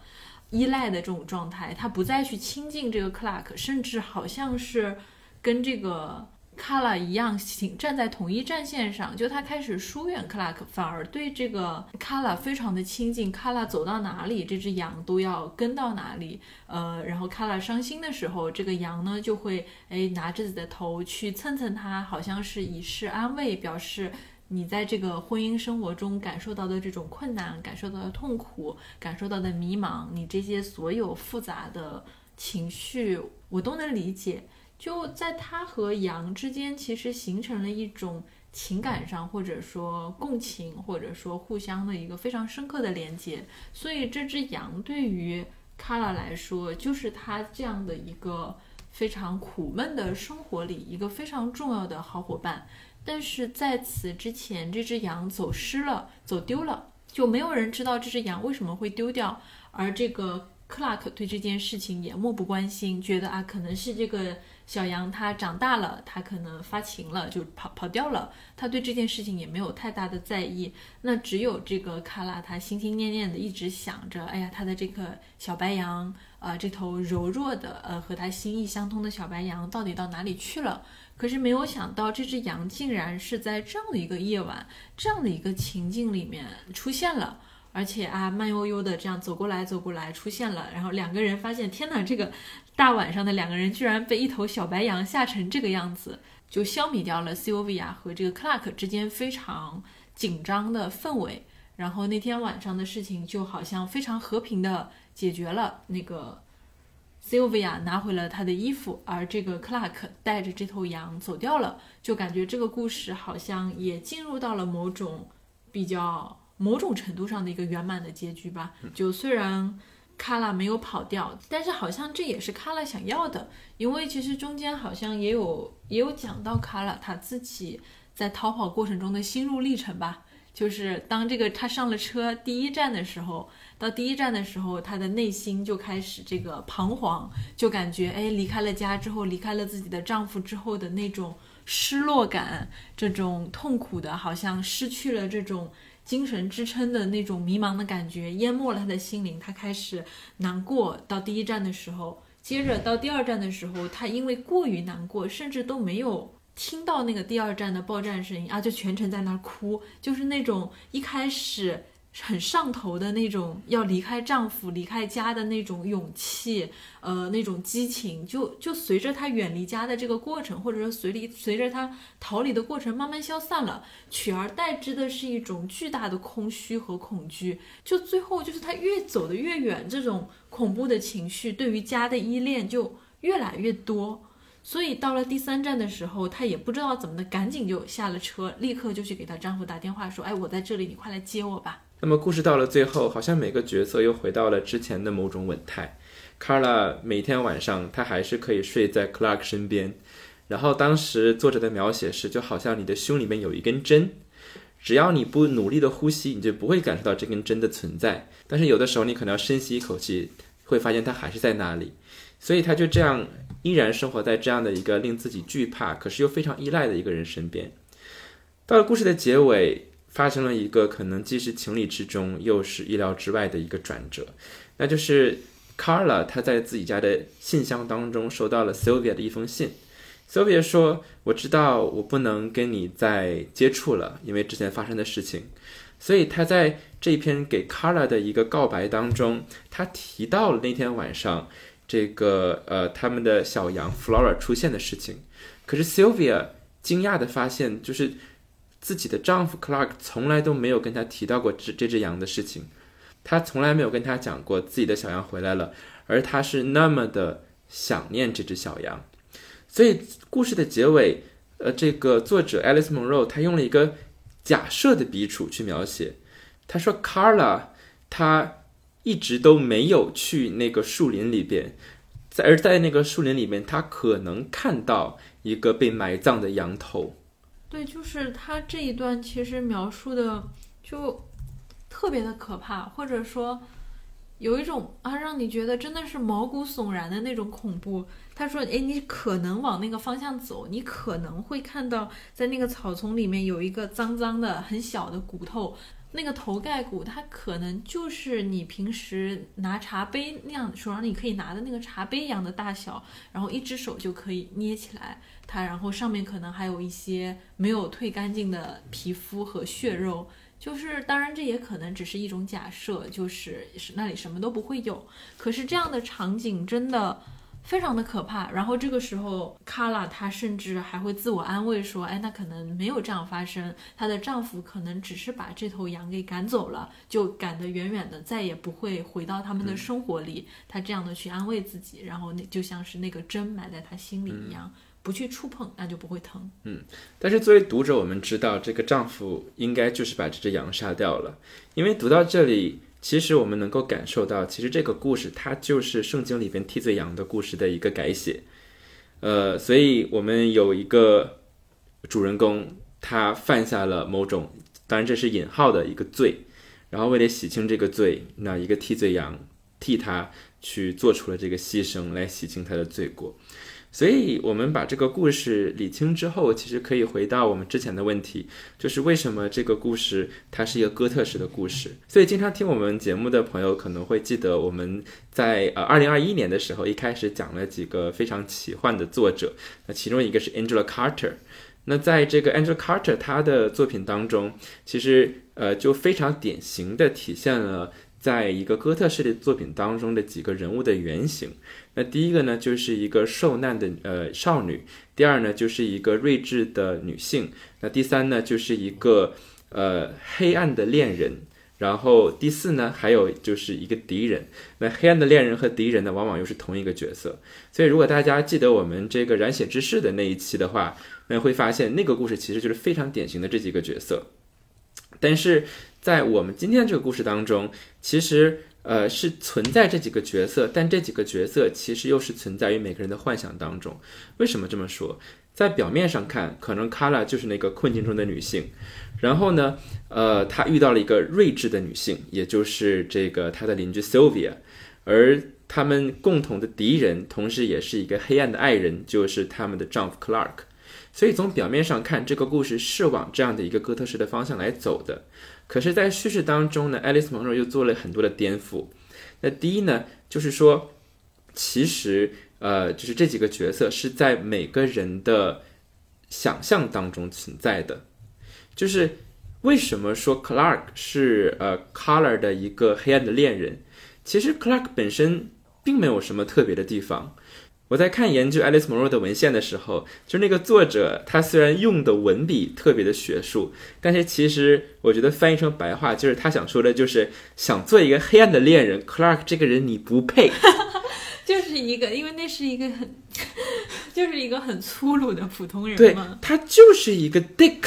依赖的这种状态。她不再去亲近这个 Clark，甚至好像是跟这个。卡拉一样行站在同一战线上，就他开始疏远克拉克，反而对这个卡拉非常的亲近。卡拉走到哪里，这只羊都要跟到哪里。呃，然后卡拉伤心的时候，这个羊呢就会哎拿着自己的头去蹭蹭它，好像是以示安慰，表示你在这个婚姻生活中感受到的这种困难、感受到的痛苦、感受到的迷茫，你这些所有复杂的情绪，我都能理解。就在他和羊之间，其实形成了一种情感上，或者说共情，或者说互相的一个非常深刻的连接。所以这只羊对于卡拉来说，就是他这样的一个非常苦闷的生活里一个非常重要的好伙伴。但是在此之前，这只羊走失了，走丢了，就没有人知道这只羊为什么会丢掉，而这个。克拉克对这件事情也漠不关心，觉得啊，可能是这个小羊它长大了，它可能发情了，就跑跑掉了。它对这件事情也没有太大的在意。那只有这个卡拉，他心心念念的一直想着，哎呀，他的这个小白羊，呃，这头柔弱的，呃，和他心意相通的小白羊到底到哪里去了？可是没有想到，这只羊竟然是在这样的一个夜晚，这样的一个情境里面出现了。而且啊，慢悠悠的这样走过来，走过来出现了，然后两个人发现，天哪，这个大晚上的两个人居然被一头小白羊吓成这个样子，就消弭掉了 Sylvia 和这个 Clark 之间非常紧张的氛围。然后那天晚上的事情就好像非常和平的解决了。那个 Sylvia 拿回了他的衣服，而这个 Clark 带着这头羊走掉了，就感觉这个故事好像也进入到了某种比较。某种程度上的一个圆满的结局吧。就虽然卡拉没有跑掉，但是好像这也是卡拉想要的，因为其实中间好像也有也有讲到卡拉他自己在逃跑过程中的心路历程吧。就是当这个他上了车第一站的时候，到第一站的时候，他的内心就开始这个彷徨，就感觉哎，离开了家之后，离开了自己的丈夫之后的那种失落感，这种痛苦的，好像失去了这种。精神支撑的那种迷茫的感觉淹没了他的心灵，他开始难过。到第一站的时候，接着到第二站的时候，他因为过于难过，甚至都没有听到那个第二站的报站声音啊，就全程在那儿哭，就是那种一开始。很上头的那种要离开丈夫、离开家的那种勇气，呃，那种激情，就就随着她远离家的这个过程，或者说随离随着她逃离的过程慢慢消散了，取而代之的是一种巨大的空虚和恐惧。就最后就是她越走得越远，这种恐怖的情绪对于家的依恋就越来越多。所以到了第三站的时候，她也不知道怎么的，赶紧就下了车，立刻就去给她丈夫打电话说：“哎，我在这里，你快来接我吧。”那么故事到了最后，好像每个角色又回到了之前的某种稳态。Carla 每天晚上，她还是可以睡在 Clark 身边。然后当时作者的描写是，就好像你的胸里面有一根针，只要你不努力的呼吸，你就不会感受到这根针的存在。但是有的时候你可能要深吸一口气，会发现它还是在那里。所以他就这样依然生活在这样的一个令自己惧怕，可是又非常依赖的一个人身边。到了故事的结尾。发生了一个可能既是情理之中，又是意料之外的一个转折，那就是 Carla 她在自己家的信箱当中收到了 Sylvia 的一封信。Sylvia 说：“我知道我不能跟你再接触了，因为之前发生的事情。”所以他在这篇给 Carla 的一个告白当中，他提到了那天晚上这个呃他们的小羊 Flora 出现的事情。可是 Sylvia 惊讶的发现，就是自己的丈夫 Clark 从来都没有跟他提到过这这只羊的事情，他从来没有跟他讲过自己的小羊回来了，而他是那么的想念这只小羊。所以故事的结尾，呃，这个作者 Alice Monroe 他用了一个。假设的笔触去描写，他说：“Carla，他一直都没有去那个树林里边，在而在那个树林里面，他可能看到一个被埋葬的羊头。”对，就是他这一段其实描述的就特别的可怕，或者说有一种啊，让你觉得真的是毛骨悚然的那种恐怖。他说：“哎，你可能往那个方向走，你可能会看到在那个草丛里面有一个脏脏的、很小的骨头，那个头盖骨，它可能就是你平时拿茶杯那样手上你可以拿的那个茶杯一样的大小，然后一只手就可以捏起来它，然后上面可能还有一些没有褪干净的皮肤和血肉。就是当然，这也可能只是一种假设，就是是那里什么都不会有。可是这样的场景真的。”非常的可怕，然后这个时候，卡拉她甚至还会自我安慰说：“哎，那可能没有这样发生，她的丈夫可能只是把这头羊给赶走了，就赶得远远的，再也不会回到他们的生活里。”她这样的去安慰自己，然后那就像是那个针埋在她心里一样，不去触碰，那就不会疼。嗯，但是作为读者，我们知道这个丈夫应该就是把这只羊杀掉了，因为读到这里。其实我们能够感受到，其实这个故事它就是圣经里边替罪羊的故事的一个改写，呃，所以我们有一个主人公，他犯下了某种，当然这是引号的一个罪，然后为了洗清这个罪，那一个替罪羊替他去做出了这个牺牲来洗清他的罪过。所以，我们把这个故事理清之后，其实可以回到我们之前的问题，就是为什么这个故事它是一个哥特式的故事？所以，经常听我们节目的朋友可能会记得，我们在呃二零二一年的时候，一开始讲了几个非常奇幻的作者，那其中一个是 Angela Carter。那在这个 Angela Carter 他的作品当中，其实呃就非常典型的体现了。在一个哥特式的作品当中的几个人物的原型，那第一个呢就是一个受难的呃少女，第二呢就是一个睿智的女性，那第三呢就是一个呃黑暗的恋人，然后第四呢还有就是一个敌人。那黑暗的恋人和敌人呢往往又是同一个角色，所以如果大家记得我们这个染血之士的那一期的话，那会发现那个故事其实就是非常典型的这几个角色，但是。在我们今天这个故事当中，其实呃是存在这几个角色，但这几个角色其实又是存在于每个人的幻想当中。为什么这么说？在表面上看，可能卡拉就是那个困境中的女性，然后呢，呃，她遇到了一个睿智的女性，也就是这个她的邻居 Sylvia，而他们共同的敌人，同时也是一个黑暗的爱人，就是他们的丈夫 Clark。所以从表面上看，这个故事是往这样的一个哥特式的方向来走的。可是，在叙事当中呢，爱丽丝·蒙罗又做了很多的颠覆。那第一呢，就是说，其实，呃，就是这几个角色是在每个人的想象当中存在的。就是为什么说 Clark 是呃 Color 的一个黑暗的恋人？其实 Clark 本身并没有什么特别的地方。我在看研究爱丽丝·蒙罗的文献的时候，就那个作者，他虽然用的文笔特别的学术，但是其实我觉得翻译成白话，就是他想说的，就是想做一个黑暗的恋人，Clark 这个人你不配，[laughs] 就是一个，因为那是一个很，[laughs] 就是一个很粗鲁的普通人对他就是一个 Dick。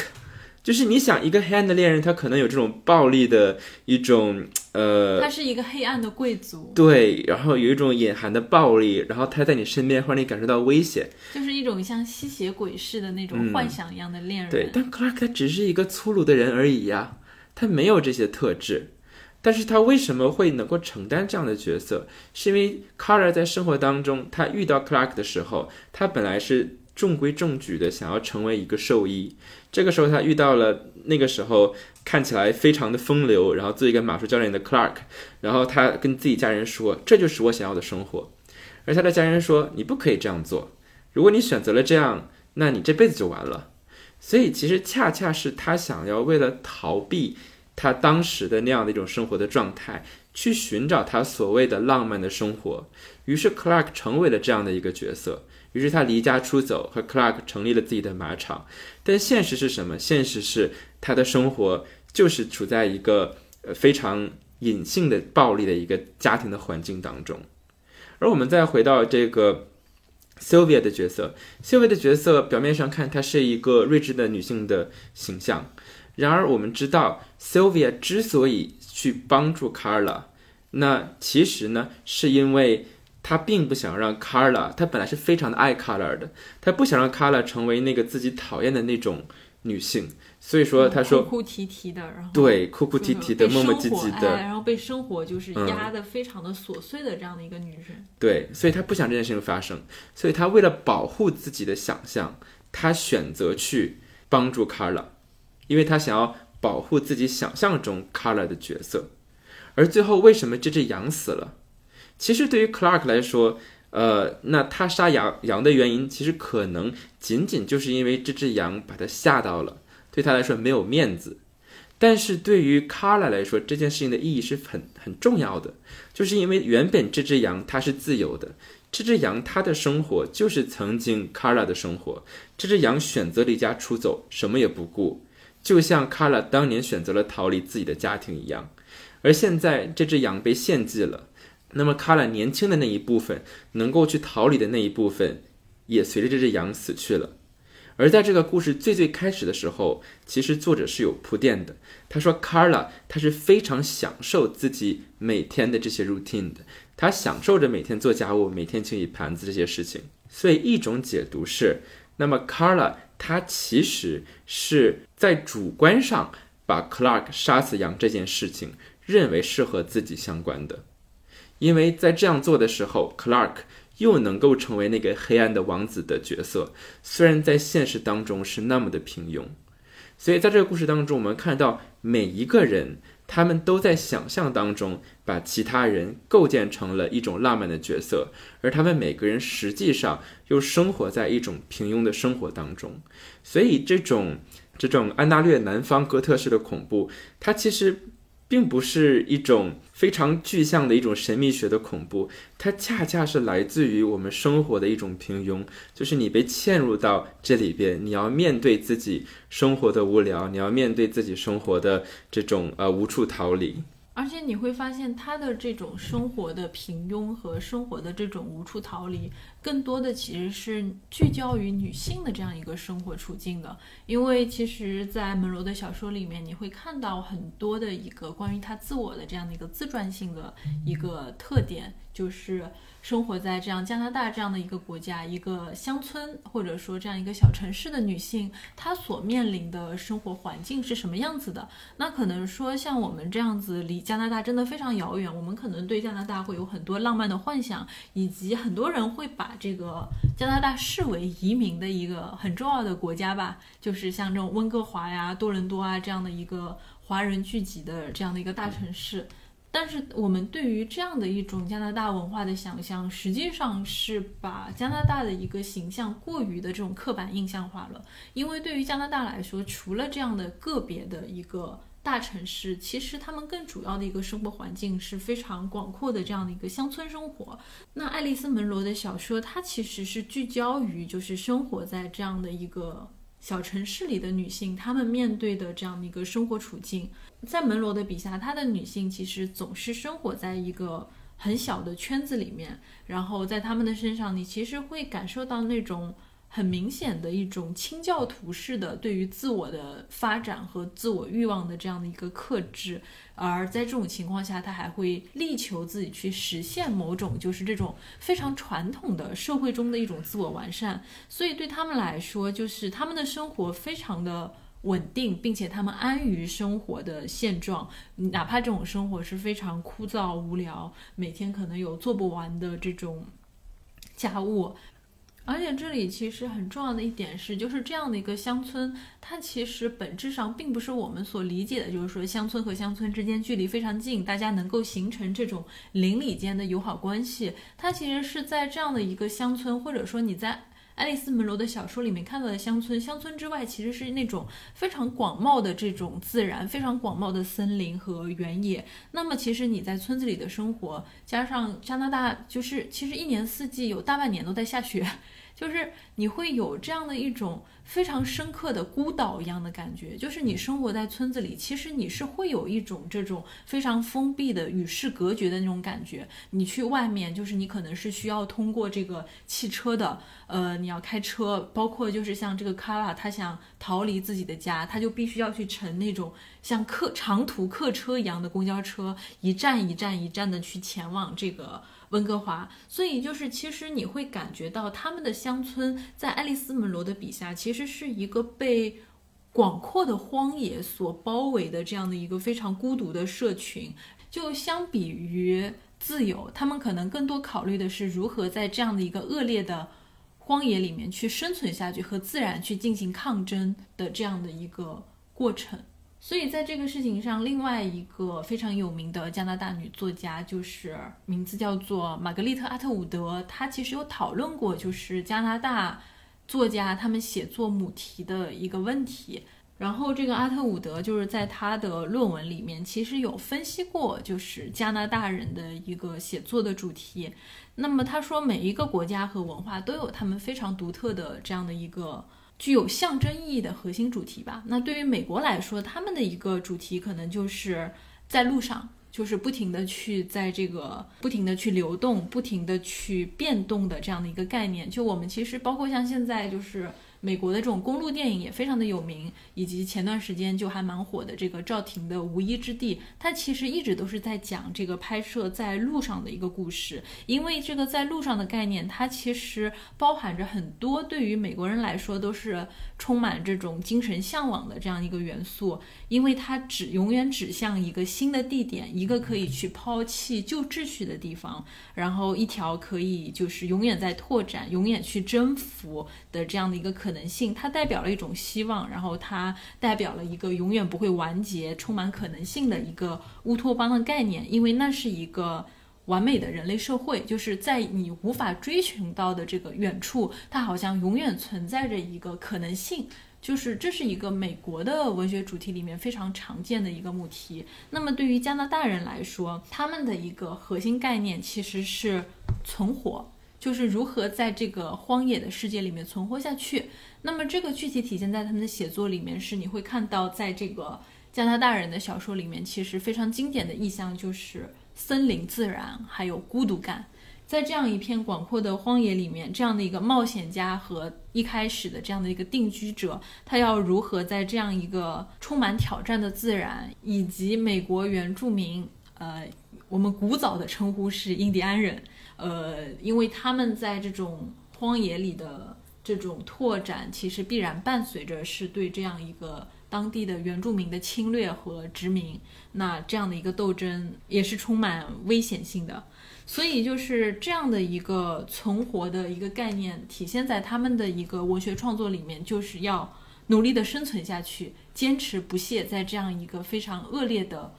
就是你想一个黑暗的恋人，他可能有这种暴力的一种呃，他是一个黑暗的贵族，对，然后有一种隐含的暴力，然后他在你身边会让你感受到危险，就是一种像吸血鬼似的那种幻想一样的恋人。对，但 Clark 他只是一个粗鲁的人而已呀，他没有这些特质，但是他为什么会能够承担这样的角色？是因为 Carter 在生活当中，他遇到 Clark 的时候，他本来是。中规中矩的想要成为一个兽医，这个时候他遇到了那个时候看起来非常的风流，然后做一个马术教练的 Clark，然后他跟自己家人说：“这就是我想要的生活。”而他的家人说：“你不可以这样做，如果你选择了这样，那你这辈子就完了。”所以其实恰恰是他想要为了逃避他当时的那样的一种生活的状态，去寻找他所谓的浪漫的生活。于是 Clark 成为了这样的一个角色。于是他离家出走，和 Clark 成立了自己的马场。但现实是什么？现实是他的生活就是处在一个呃非常隐性的暴力的一个家庭的环境当中。而我们再回到这个 Sylvia 的角色，Sylvia 的角色表面上看她是一个睿智的女性的形象。然而我们知道，Sylvia 之所以去帮助 Carla，那其实呢是因为。他并不想让 Carla，他本来是非常的爱 Carla 的，他不想让 Carla 成为那个自己讨厌的那种女性，所以说他说哭哭啼啼的，然后对哭哭啼啼的磨磨唧唧的，然后被生活就是压的非常的琐碎的这样的一个女人。对，所以他不想这件事情发生，所以他为了保护自己的想象，他选择去帮助 Carla，因为他想要保护自己想象中 Carla 的角色，而最后为什么这只羊死了？其实对于 Clark 来说，呃，那他杀羊羊的原因，其实可能仅仅就是因为这只羊把他吓到了，对他来说没有面子。但是对于 Carla 来说，这件事情的意义是很很重要的，就是因为原本这只羊它是自由的，这只羊它的生活就是曾经 Carla 的生活，这只羊选择离家出走，什么也不顾，就像 Carla 当年选择了逃离自己的家庭一样，而现在这只羊被献祭了。那么，卡拉年轻的那一部分，能够去逃离的那一部分，也随着这只羊死去了。而在这个故事最最开始的时候，其实作者是有铺垫的。他说，卡拉他是非常享受自己每天的这些 routine 的，他享受着每天做家务、每天清理盘子这些事情。所以，一种解读是，那么卡拉他其实是在主观上把 Clark 杀死羊这件事情认为是和自己相关的。因为在这样做的时候，Clark 又能够成为那个黑暗的王子的角色，虽然在现实当中是那么的平庸。所以在这个故事当中，我们看到每一个人，他们都在想象当中把其他人构建成了一种浪漫的角色，而他们每个人实际上又生活在一种平庸的生活当中。所以这种这种安大略南方哥特式的恐怖，它其实。并不是一种非常具象的一种神秘学的恐怖，它恰恰是来自于我们生活的一种平庸，就是你被嵌入到这里边，你要面对自己生活的无聊，你要面对自己生活的这种呃无处逃离。而且你会发现，他的这种生活的平庸和生活的这种无处逃离，更多的其实是聚焦于女性的这样一个生活处境的。因为其实，在门罗的小说里面，你会看到很多的一个关于她自我的这样的一个自传性的一个特点，就是。生活在这样加拿大这样的一个国家，一个乡村或者说这样一个小城市的女性，她所面临的生活环境是什么样子的？那可能说像我们这样子离加拿大真的非常遥远，我们可能对加拿大会有很多浪漫的幻想，以及很多人会把这个加拿大视为移民的一个很重要的国家吧，就是像这种温哥华呀、多伦多啊这样的一个华人聚集的这样的一个大城市。但是我们对于这样的一种加拿大文化的想象，实际上是把加拿大的一个形象过于的这种刻板印象化了。因为对于加拿大来说，除了这样的个别的一个大城市，其实他们更主要的一个生活环境是非常广阔的这样的一个乡村生活。那爱丽丝·门罗的小说，它其实是聚焦于就是生活在这样的一个小城市里的女性，她们面对的这样的一个生活处境。在门罗的笔下，她的女性其实总是生活在一个很小的圈子里面，然后在她们的身上，你其实会感受到那种很明显的一种清教徒式的对于自我的发展和自我欲望的这样的一个克制，而在这种情况下，他还会力求自己去实现某种就是这种非常传统的社会中的一种自我完善，所以对他们来说，就是他们的生活非常的。稳定，并且他们安于生活的现状，哪怕这种生活是非常枯燥无聊，每天可能有做不完的这种家务，而且这里其实很重要的一点是，就是这样的一个乡村，它其实本质上并不是我们所理解的，就是说乡村和乡村之间距离非常近，大家能够形成这种邻里间的友好关系。它其实是在这样的一个乡村，或者说你在。爱丽丝·门罗的小说里面看到的乡村，乡村之外其实是那种非常广袤的这种自然，非常广袤的森林和原野。那么，其实你在村子里的生活，加上加拿大，就是其实一年四季有大半年都在下雪。[laughs] 就是你会有这样的一种非常深刻的孤岛一样的感觉，就是你生活在村子里，其实你是会有一种这种非常封闭的与世隔绝的那种感觉。你去外面，就是你可能是需要通过这个汽车的，呃，你要开车，包括就是像这个卡拉，他想逃离自己的家，他就必须要去乘那种像客长途客车一样的公交车，一站一站一站的去前往这个。温哥华，所以就是其实你会感觉到他们的乡村在爱丽丝·门罗的笔下，其实是一个被广阔的荒野所包围的这样的一个非常孤独的社群。就相比于自由，他们可能更多考虑的是如何在这样的一个恶劣的荒野里面去生存下去，和自然去进行抗争的这样的一个过程。所以在这个事情上，另外一个非常有名的加拿大女作家，就是名字叫做玛格丽特·阿特伍德，她其实有讨论过，就是加拿大作家他们写作母题的一个问题。然后这个阿特伍德就是在他的论文里面，其实有分析过，就是加拿大人的一个写作的主题。那么他说，每一个国家和文化都有他们非常独特的这样的一个。具有象征意义的核心主题吧。那对于美国来说，他们的一个主题可能就是在路上，就是不停的去在这个不停的去流动、不停的去变动的这样的一个概念。就我们其实包括像现在就是。美国的这种公路电影也非常的有名，以及前段时间就还蛮火的这个赵婷的《无依之地》，它其实一直都是在讲这个拍摄在路上的一个故事。因为这个在路上的概念，它其实包含着很多对于美国人来说都是充满这种精神向往的这样一个元素。因为它指永远指向一个新的地点，一个可以去抛弃旧秩序的地方，然后一条可以就是永远在拓展、永远去征服的这样的一个可。可能性，它代表了一种希望，然后它代表了一个永远不会完结、充满可能性的一个乌托邦的概念，因为那是一个完美的人类社会，就是在你无法追寻到的这个远处，它好像永远存在着一个可能性，就是这是一个美国的文学主题里面非常常见的一个母题。那么对于加拿大人来说，他们的一个核心概念其实是存活。就是如何在这个荒野的世界里面存活下去。那么这个具体体现在他们的写作里面，是你会看到，在这个加拿大人的小说里面，其实非常经典的意象就是森林、自然，还有孤独感。在这样一片广阔的荒野里面，这样的一个冒险家和一开始的这样的一个定居者，他要如何在这样一个充满挑战的自然，以及美国原住民，呃，我们古早的称呼是印第安人。呃，因为他们在这种荒野里的这种拓展，其实必然伴随着是对这样一个当地的原住民的侵略和殖民，那这样的一个斗争也是充满危险性的。所以就是这样的一个存活的一个概念，体现在他们的一个文学创作里面，就是要努力的生存下去，坚持不懈，在这样一个非常恶劣的。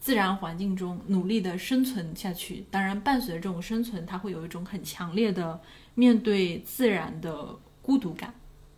自然环境中努力的生存下去，当然伴随着这种生存，它会有一种很强烈的面对自然的孤独感，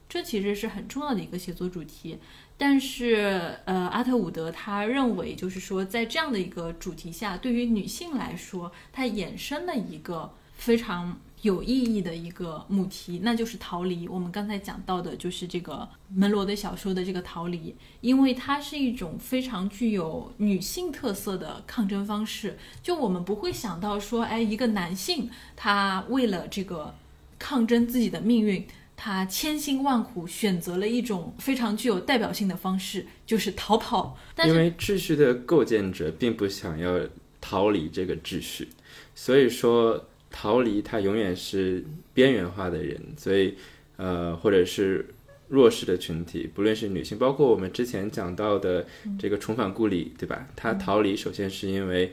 这其实是很重要的一个写作主题。但是，呃，阿特伍德他认为，就是说，在这样的一个主题下，对于女性来说，它衍生了一个非常。有意义的一个母题，那就是逃离。我们刚才讲到的，就是这个门罗的小说的这个逃离，因为它是一种非常具有女性特色的抗争方式。就我们不会想到说，哎，一个男性他为了这个抗争自己的命运，他千辛万苦选择了一种非常具有代表性的方式，就是逃跑。因为秩序的构建者并不想要逃离这个秩序，所以说。逃离，他永远是边缘化的人，所以，呃，或者是弱势的群体，不论是女性，包括我们之前讲到的这个重返故里，对吧？他逃离，首先是因为，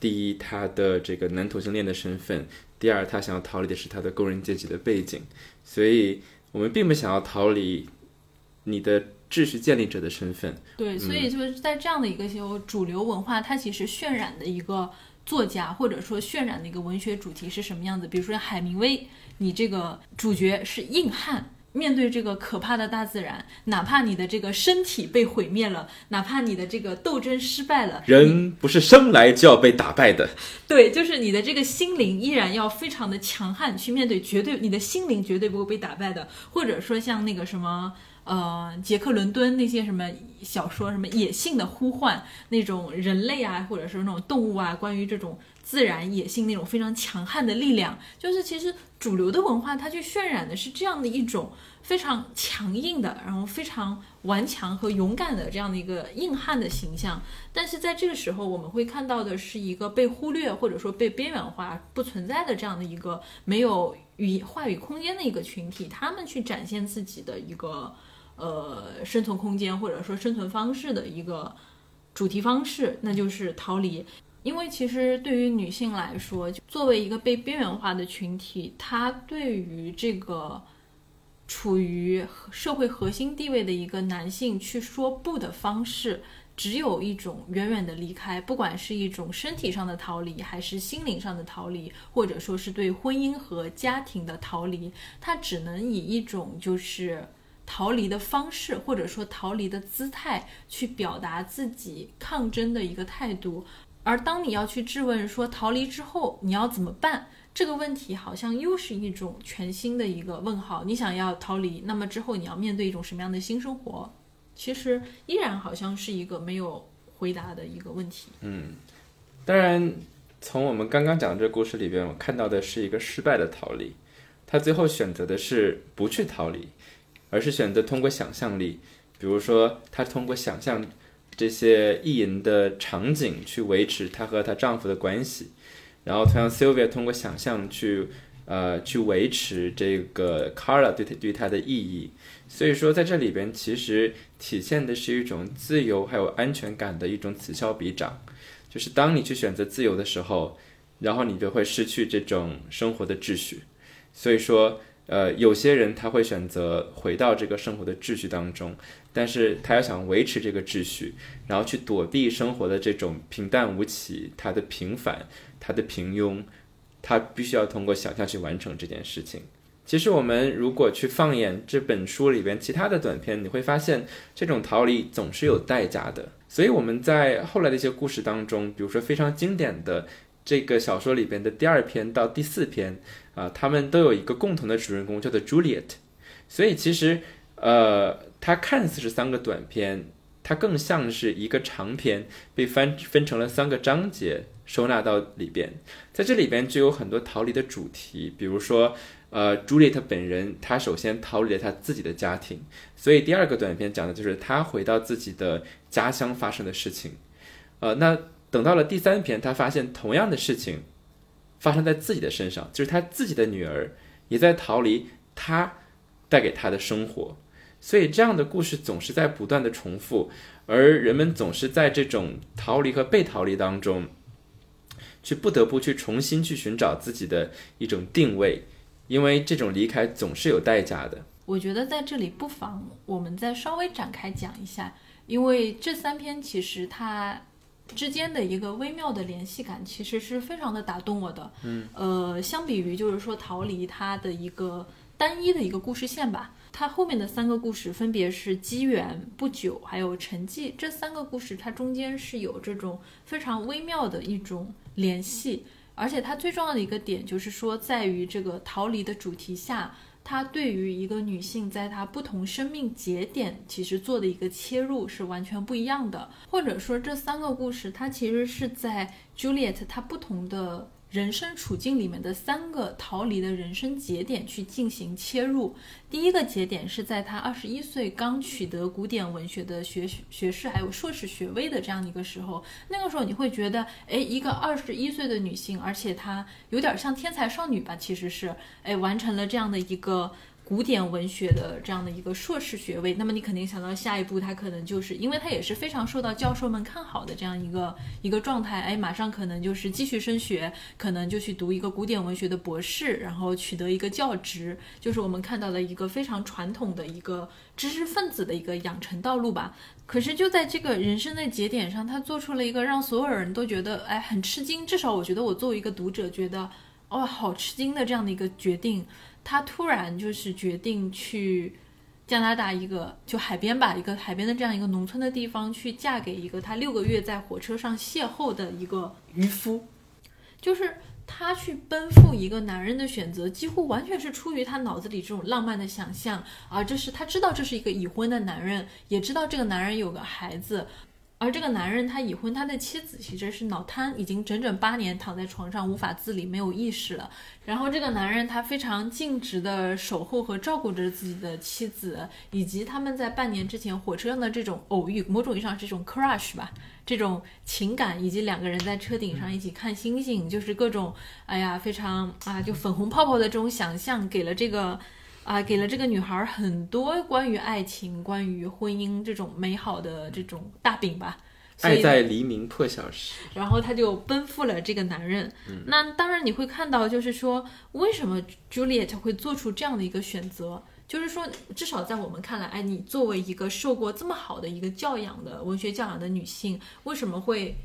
第一，他的这个男同性恋的身份；第二，他想要逃离的是他的工人阶级的背景，所以我们并不想要逃离你的秩序建立者的身份。对，所以就是在这样的一个主流文化，它其实渲染的一个作家或者说渲染的一个文学主题是什么样子？比如说海明威，你这个主角是硬汉。面对这个可怕的大自然，哪怕你的这个身体被毁灭了，哪怕你的这个斗争失败了，人不是生来就要被打败的。[laughs] 对，就是你的这个心灵依然要非常的强悍去面对，绝对你的心灵绝对不会被打败的。或者说像那个什么，呃，杰克伦敦那些什么小说，什么野性的呼唤，那种人类啊，或者是那种动物啊，关于这种。自然野性那种非常强悍的力量，就是其实主流的文化它去渲染的是这样的一种非常强硬的，然后非常顽强和勇敢的这样的一个硬汉的形象。但是在这个时候，我们会看到的是一个被忽略或者说被边缘化、不存在的这样的一个没有语话语空间的一个群体，他们去展现自己的一个呃生存空间或者说生存方式的一个主题方式，那就是逃离。因为其实对于女性来说，作为一个被边缘化的群体，她对于这个处于社会核心地位的一个男性去说不的方式，只有一种远远的离开，不管是一种身体上的逃离，还是心灵上的逃离，或者说是对婚姻和家庭的逃离，她只能以一种就是逃离的方式，或者说逃离的姿态，去表达自己抗争的一个态度。而当你要去质问说逃离之后你要怎么办这个问题，好像又是一种全新的一个问号。你想要逃离，那么之后你要面对一种什么样的新生活？其实依然好像是一个没有回答的一个问题。嗯，当然，从我们刚刚讲的这故事里边，我看到的是一个失败的逃离。他最后选择的是不去逃离，而是选择通过想象力，比如说她通过想象。这些意淫的场景去维持她和她丈夫的关系，然后同样 Sylvia 通过想象去呃去维持这个 Carla 对她对她的意义，所以说在这里边其实体现的是一种自由还有安全感的一种此消彼长，就是当你去选择自由的时候，然后你就会失去这种生活的秩序，所以说。呃，有些人他会选择回到这个生活的秩序当中，但是他要想维持这个秩序，然后去躲避生活的这种平淡无奇，他的平凡，他的平庸，他必须要通过想象去完成这件事情。其实我们如果去放眼这本书里边其他的短片，你会发现这种逃离总是有代价的。所以我们在后来的一些故事当中，比如说非常经典的这个小说里边的第二篇到第四篇。啊，他们都有一个共同的主人公，叫做 Juliet，所以其实，呃，它看似是三个短片，它更像是一个长篇，被分分成了三个章节收纳到里边，在这里边就有很多逃离的主题，比如说，呃，Juliet 本人，他首先逃离了他自己的家庭，所以第二个短片讲的就是他回到自己的家乡发生的事情，呃，那等到了第三篇，他发现同样的事情。发生在自己的身上，就是他自己的女儿也在逃离他带给他的生活，所以这样的故事总是在不断的重复，而人们总是在这种逃离和被逃离当中，去不得不去重新去寻找自己的一种定位，因为这种离开总是有代价的。我觉得在这里不妨我们再稍微展开讲一下，因为这三篇其实它。之间的一个微妙的联系感，其实是非常的打动我的。嗯，呃，相比于就是说逃离它的一个单一的一个故事线吧，它后面的三个故事分别是机缘、不久还有沉寂这三个故事，它中间是有这种非常微妙的一种联系，而且它最重要的一个点就是说，在于这个逃离的主题下。它对于一个女性，在她不同生命节点，其实做的一个切入是完全不一样的。或者说，这三个故事，它其实是在 Juliet 她不同的。人生处境里面的三个逃离的人生节点去进行切入。第一个节点是在她二十一岁刚取得古典文学的学学士还有硕士学位的这样的一个时候。那个时候你会觉得，哎，一个二十一岁的女性，而且她有点像天才少女吧？其实是，哎，完成了这样的一个古典文学的这样的一个硕士学位，那么你肯定想到下一步，他可能就是因为他也是非常受到教授们看好的这样一个一个状态，哎，马上可能就是继续升学，可能就去读一个古典文学的博士，然后取得一个教职，就是我们看到的一个非常传统的一个知识分子的一个养成道路吧。可是就在这个人生的节点上，他做出了一个让所有人都觉得哎很吃惊，至少我觉得我作为一个读者觉得哦好吃惊的这样的一个决定。他突然就是决定去加拿大一个就海边吧，一个海边的这样一个农村的地方去嫁给一个他六个月在火车上邂逅的一个渔夫，就是她去奔赴一个男人的选择，几乎完全是出于她脑子里这种浪漫的想象啊！这是她知道这是一个已婚的男人，也知道这个男人有个孩子。而这个男人他已婚，他的妻子其实是脑瘫，已经整整八年躺在床上无法自理，没有意识了。然后这个男人他非常尽职的守候和照顾着自己的妻子，以及他们在半年之前火车上的这种偶遇，某种意义上是这种 crush 吧，这种情感，以及两个人在车顶上一起看星星，就是各种哎呀非常啊就粉红泡泡的这种想象，给了这个。啊，给了这个女孩很多关于爱情、关于婚姻这种美好的这种大饼吧。爱在黎明破晓时。然后她就奔赴了这个男人。那当然你会看到，就是说为什么 Juliet 会做出这样的一个选择？就是说，至少在我们看来，哎，你作为一个受过这么好的一个教养的文学教养的女性，为什么会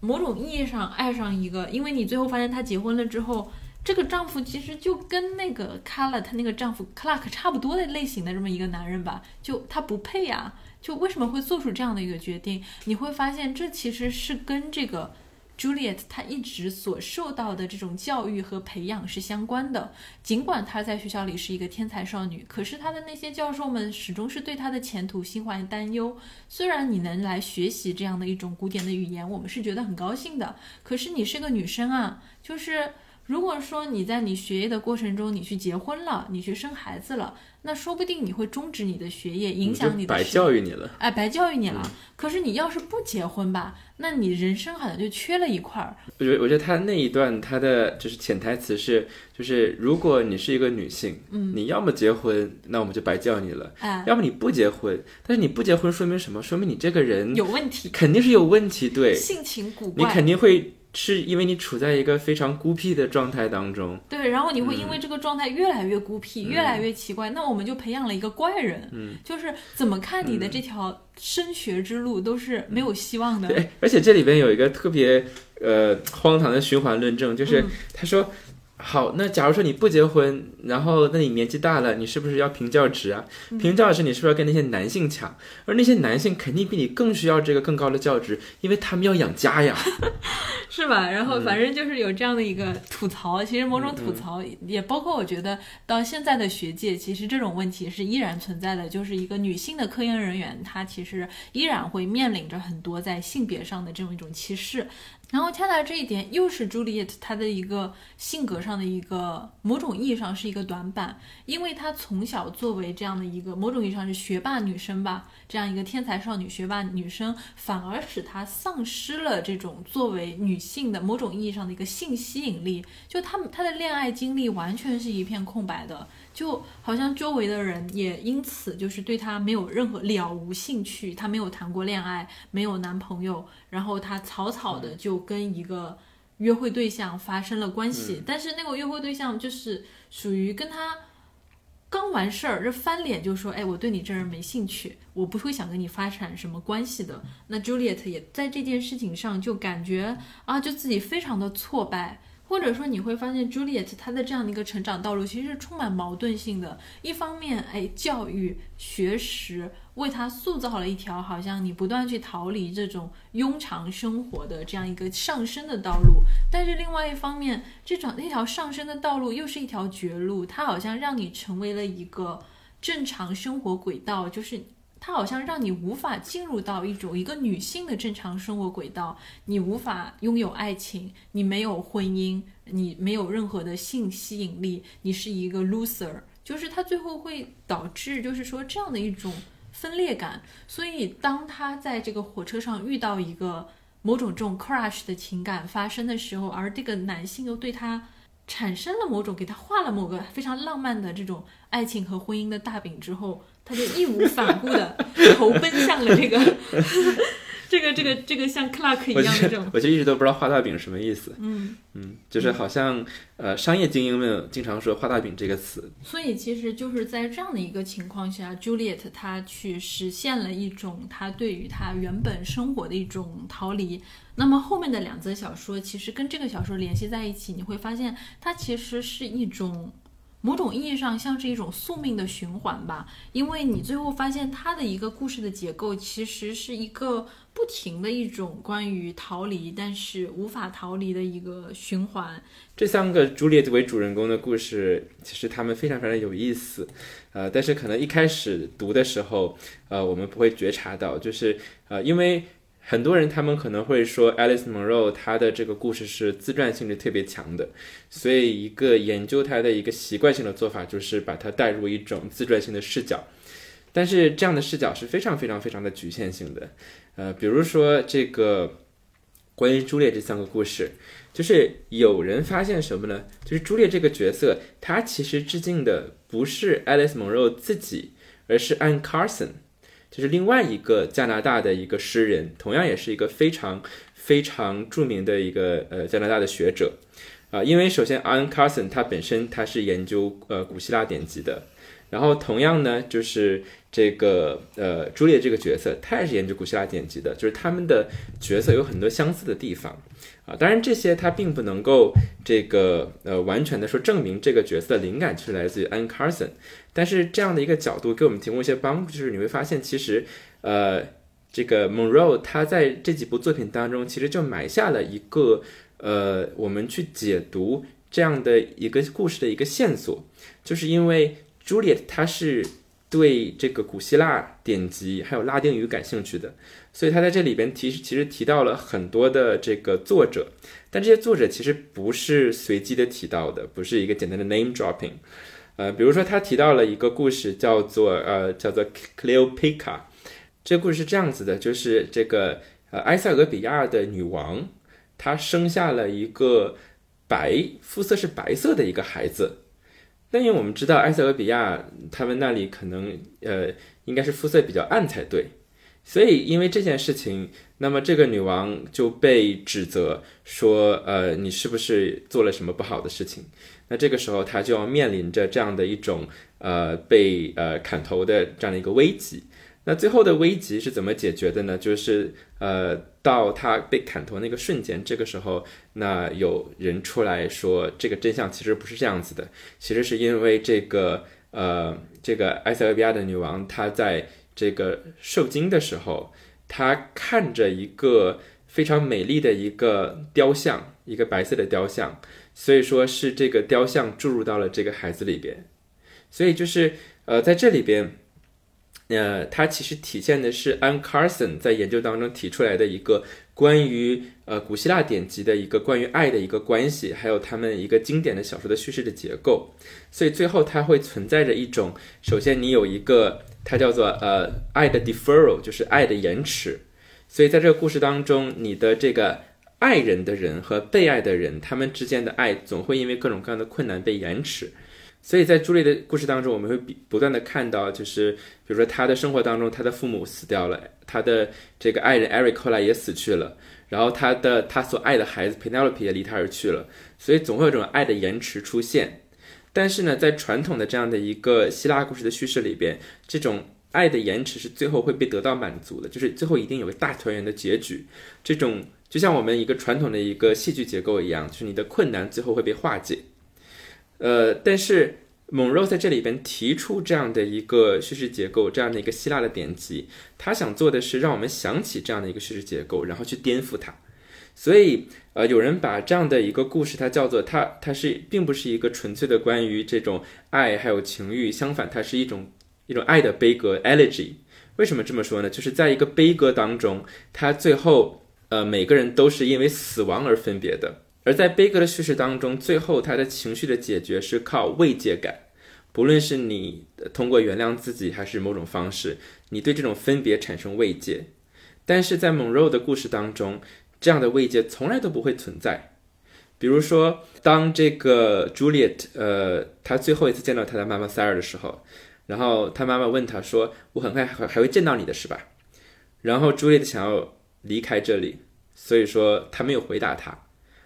某种意义上爱上一个？因为你最后发现他结婚了之后。这个丈夫其实就跟那个 Carla 她那个丈夫 Clark 差不多的类型的这么一个男人吧，就他不配呀，就为什么会做出这样的一个决定？你会发现这其实是跟这个 Juliet 她一直所受到的这种教育和培养是相关的。尽管她在学校里是一个天才少女，可是她的那些教授们始终是对她的前途心怀担忧。虽然你能来学习这样的一种古典的语言，我们是觉得很高兴的，可是你是个女生啊，就是。如果说你在你学业的过程中，你去结婚了，你去生孩子了，那说不定你会终止你的学业，影响你的白教育你了。哎，白教育你了。可是你要是不结婚吧，那你人生好像就缺了一块儿。我觉得，我觉得他那一段他的就是潜台词是，就是如果你是一个女性，嗯，你要么结婚，那我们就白教你了。哎，要么你不结婚，但是你不结婚说明什么？说明你这个人有问题，肯定是有问题。对，性情古怪，你肯定会。是因为你处在一个非常孤僻的状态当中，对，然后你会因为这个状态越来越孤僻，越来越奇怪，那我们就培养了一个怪人，嗯，就是怎么看你的这条升学之路都是没有希望的。对，而且这里边有一个特别呃荒唐的循环论证，就是他说。好，那假如说你不结婚，然后那你年纪大了，你是不是要评教职啊？评教职，你是不是要跟那些男性抢？而那些男性肯定比你更需要这个更高的教职，因为他们要养家呀，[laughs] 是吧？然后反正就是有这样的一个吐槽，其实某种吐槽也包括，我觉得到现在的学界，其实这种问题是依然存在的，就是一个女性的科研人员，她其实依然会面临着很多在性别上的这种一种歧视。然后恰恰这一点又是朱丽叶她的一个性格上的一个某种意义上是一个短板，因为她从小作为这样的一个某种意义上是学霸女生吧，这样一个天才少女学霸女生，反而使她丧失了这种作为女性的某种意义上的一个性吸引力。就她们她的恋爱经历完全是一片空白的。就好像周围的人也因此就是对他没有任何了无兴趣，他没有谈过恋爱，没有男朋友，然后他草草的就跟一个约会对象发生了关系，但是那个约会对象就是属于跟他刚完事儿，这翻脸就说，哎，我对你这人没兴趣，我不会想跟你发展什么关系的。那 Juliet 也在这件事情上就感觉啊，就自己非常的挫败。或者说你会发现，Juliet 她的这样的一个成长道路其实是充满矛盾性的。一方面，哎，教育、学识为她塑造了一条好像你不断去逃离这种庸常生活的这样一个上升的道路；但是另外一方面，这种那条上升的道路又是一条绝路，它好像让你成为了一个正常生活轨道，就是。它好像让你无法进入到一种一个女性的正常生活轨道，你无法拥有爱情，你没有婚姻，你没有任何的性吸引力，你是一个 loser，就是它最后会导致就是说这样的一种分裂感。所以当他在这个火车上遇到一个某种这种 crush 的情感发生的时候，而这个男性又对他产生了某种给他画了某个非常浪漫的这种爱情和婚姻的大饼之后，他就义无反顾的 [laughs] 投奔向了这个这个这个这个像 Clark 一样的这种，我就一直都不知道画大饼什么意思。嗯，嗯，就是好像呃，商业精英们经常说“画大饼”这个词。所以其实就是在这样的一个情况下，Juliet 他去实现了一种他对于他原本生活的一种逃离。那么后面的两则小说其实跟这个小说联系在一起，你会发现它其实是一种。某种意义上像是一种宿命的循环吧，因为你最后发现它的一个故事的结构其实是一个不停的一种关于逃离，但是无法逃离的一个循环。这三个朱丽叶为主人公的故事，其实他们非常非常有意思，呃，但是可能一开始读的时候，呃，我们不会觉察到，就是呃，因为很多人他们可能会说，Alice Munro 她的这个故事是自传性质特别强的，所以一个研究它的一个习惯性的做法就是把它带入一种自传性的视角，但是这样的视角是非常非常非常的局限性的，呃，比如说这个关于朱丽叶这三个故事。就是有人发现什么呢？就是朱丽叶这个角色，她其实致敬的不是 Alice Munro 自己，而是 Anne Carson，就是另外一个加拿大的一个诗人，同样也是一个非常非常著名的一个呃加拿大的学者啊、因为首先 Anne Carson 他本身他是研究呃古希腊典籍的，然后同样呢就是这个呃朱丽叶这个角色，他也是研究古希腊典籍的，就是他们的角色有很多相似的地方。啊，当然这些它并不能够这个呃完全的说证明这个角色的灵感是来自于 Anne Carson，但是这样的一个角度给我们提供一些帮助，就是你会发现其实呃这个 Monroe 他在这几部作品当中其实就埋下了一个呃我们去解读这样的一个故事的一个线索，就是因为 Juliet 她是对这个古希腊典籍还有拉丁语感兴趣的。所以他在这里边提其实提到了很多的这个作者，但这些作者其实不是随机的提到的，不是一个简单的 name dropping。呃，比如说他提到了一个故事，叫做呃叫做 Cleopatra。这故事是这样子的，就是这个呃埃塞俄比亚的女王，她生下了一个白肤色是白色的一个孩子。但因为我们知道埃塞俄比亚他们那里可能呃应该是肤色比较暗才对。所以，因为这件事情，那么这个女王就被指责说，呃，你是不是做了什么不好的事情？那这个时候，她就要面临着这样的一种，呃，被呃砍头的这样的一个危机。那最后的危机是怎么解决的呢？就是呃，到他被砍头那个瞬间，这个时候，那有人出来说，这个真相其实不是这样子的，其实是因为这个，呃，这个埃塞俄比亚的女王她在。这个受精的时候，她看着一个非常美丽的一个雕像，一个白色的雕像，所以说是这个雕像注入到了这个孩子里边，所以就是呃在这里边，呃，它其实体现的是 Anne Carson 在研究当中提出来的一个关于呃古希腊典籍的一个关于爱的一个关系，还有他们一个经典的小说的叙事的结构，所以最后它会存在着一种，首先你有一个。它叫做呃爱的 deferral，就是爱的延迟。所以在这个故事当中，你的这个爱人的人和被爱的人，他们之间的爱总会因为各种各样的困难被延迟。所以在朱莉的故事当中，我们会比不断的看到，就是比如说她的生活当中，她的父母死掉了，她的这个爱人 Eric 后来也死去了，然后她的她所爱的孩子 Penelope 也离她而去了，所以总会有这种爱的延迟出现。但是呢，在传统的这样的一个希腊故事的叙事里边，这种爱的延迟是最后会被得到满足的，就是最后一定有个大团圆的结局。这种就像我们一个传统的一个戏剧结构一样，就是你的困难最后会被化解。呃，但是蒙若在这里边提出这样的一个叙事结构，这样的一个希腊的典籍，他想做的是让我们想起这样的一个叙事结构，然后去颠覆它。所以，呃，有人把这样的一个故事，它叫做它，它是并不是一个纯粹的关于这种爱还有情欲，相反，它是一种一种爱的悲歌 （elegy）。为什么这么说呢？就是在一个悲歌当中，它最后，呃，每个人都是因为死亡而分别的。而在悲歌的叙事当中，最后他的情绪的解决是靠慰藉感，不论是你通过原谅自己，还是某种方式，你对这种分别产生慰藉。但是在蒙肉的故事当中，这样的慰藉从来都不会存在，比如说，当这个 Juliet，呃，她最后一次见到她的妈妈 Sara 的时候，然后她妈妈问她说：“我很快还还会见到你的是吧？”然后 Juliet 想要离开这里，所以说她没有回答他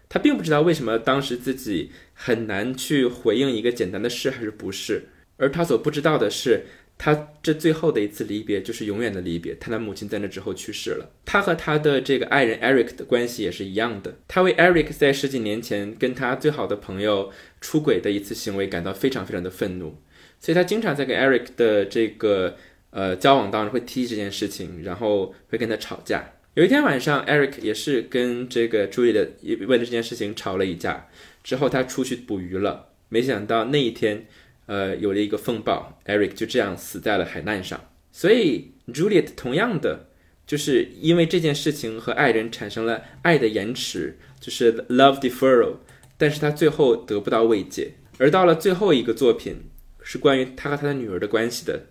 他。并不知道为什么当时自己很难去回应一个简单的是还是不是，而他所不知道的是。他这最后的一次离别就是永远的离别。他的母亲在那之后去世了。他和他的这个爱人 Eric 的关系也是一样的。他为 Eric 在十几年前跟他最好的朋友出轨的一次行为感到非常非常的愤怒，所以他经常在跟 Eric 的这个呃交往当中会提这件事情，然后会跟他吵架。有一天晚上，Eric 也是跟这个 Julie 的为了这件事情吵了一架，之后他出去捕鱼了，没想到那一天。呃，有了一个风暴，Eric 就这样死在了海难上。所以 Juliet 同样的，就是因为这件事情和爱人产生了爱的延迟，就是 love deferral。但是他最后得不到慰藉。而到了最后一个作品，是关于他和他的女儿的关系的。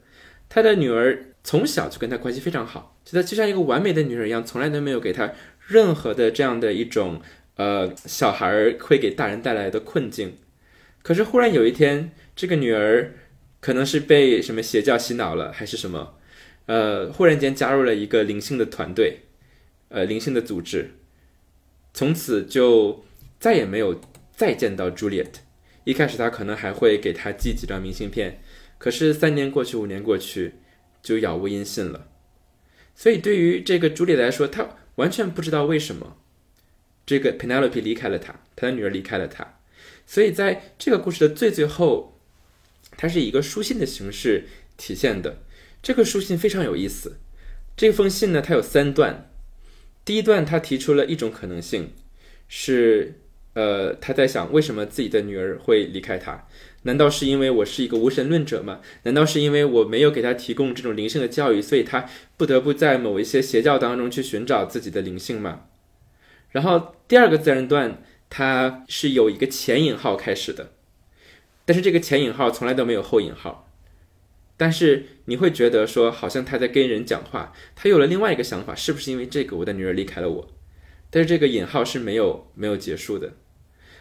他的女儿从小就跟他关系非常好，就他就像一个完美的女人一样，从来都没有给他任何的这样的一种呃小孩会给大人带来的困境。可是忽然有一天。这个女儿可能是被什么邪教洗脑了，还是什么？呃，忽然间加入了一个灵性的团队，呃，灵性的组织，从此就再也没有再见到 Juliet。一开始他可能还会给她寄几张明信片，可是三年过去，五年过去，就杳无音信了。所以对于这个朱莉来说，他完全不知道为什么这个 Penelope 离开了他，他的女儿离开了他。所以在这个故事的最最后。它是以一个书信的形式体现的。这个书信非常有意思。这封信呢，它有三段。第一段，他提出了一种可能性，是呃，他在想为什么自己的女儿会离开他？难道是因为我是一个无神论者吗？难道是因为我没有给他提供这种灵性的教育，所以他不得不在某一些邪教当中去寻找自己的灵性吗？然后第二个自然段，它是有一个前引号开始的。但是这个前引号从来都没有后引号，但是你会觉得说好像他在跟人讲话，他有了另外一个想法，是不是因为这个我的女儿离开了我？但是这个引号是没有没有结束的。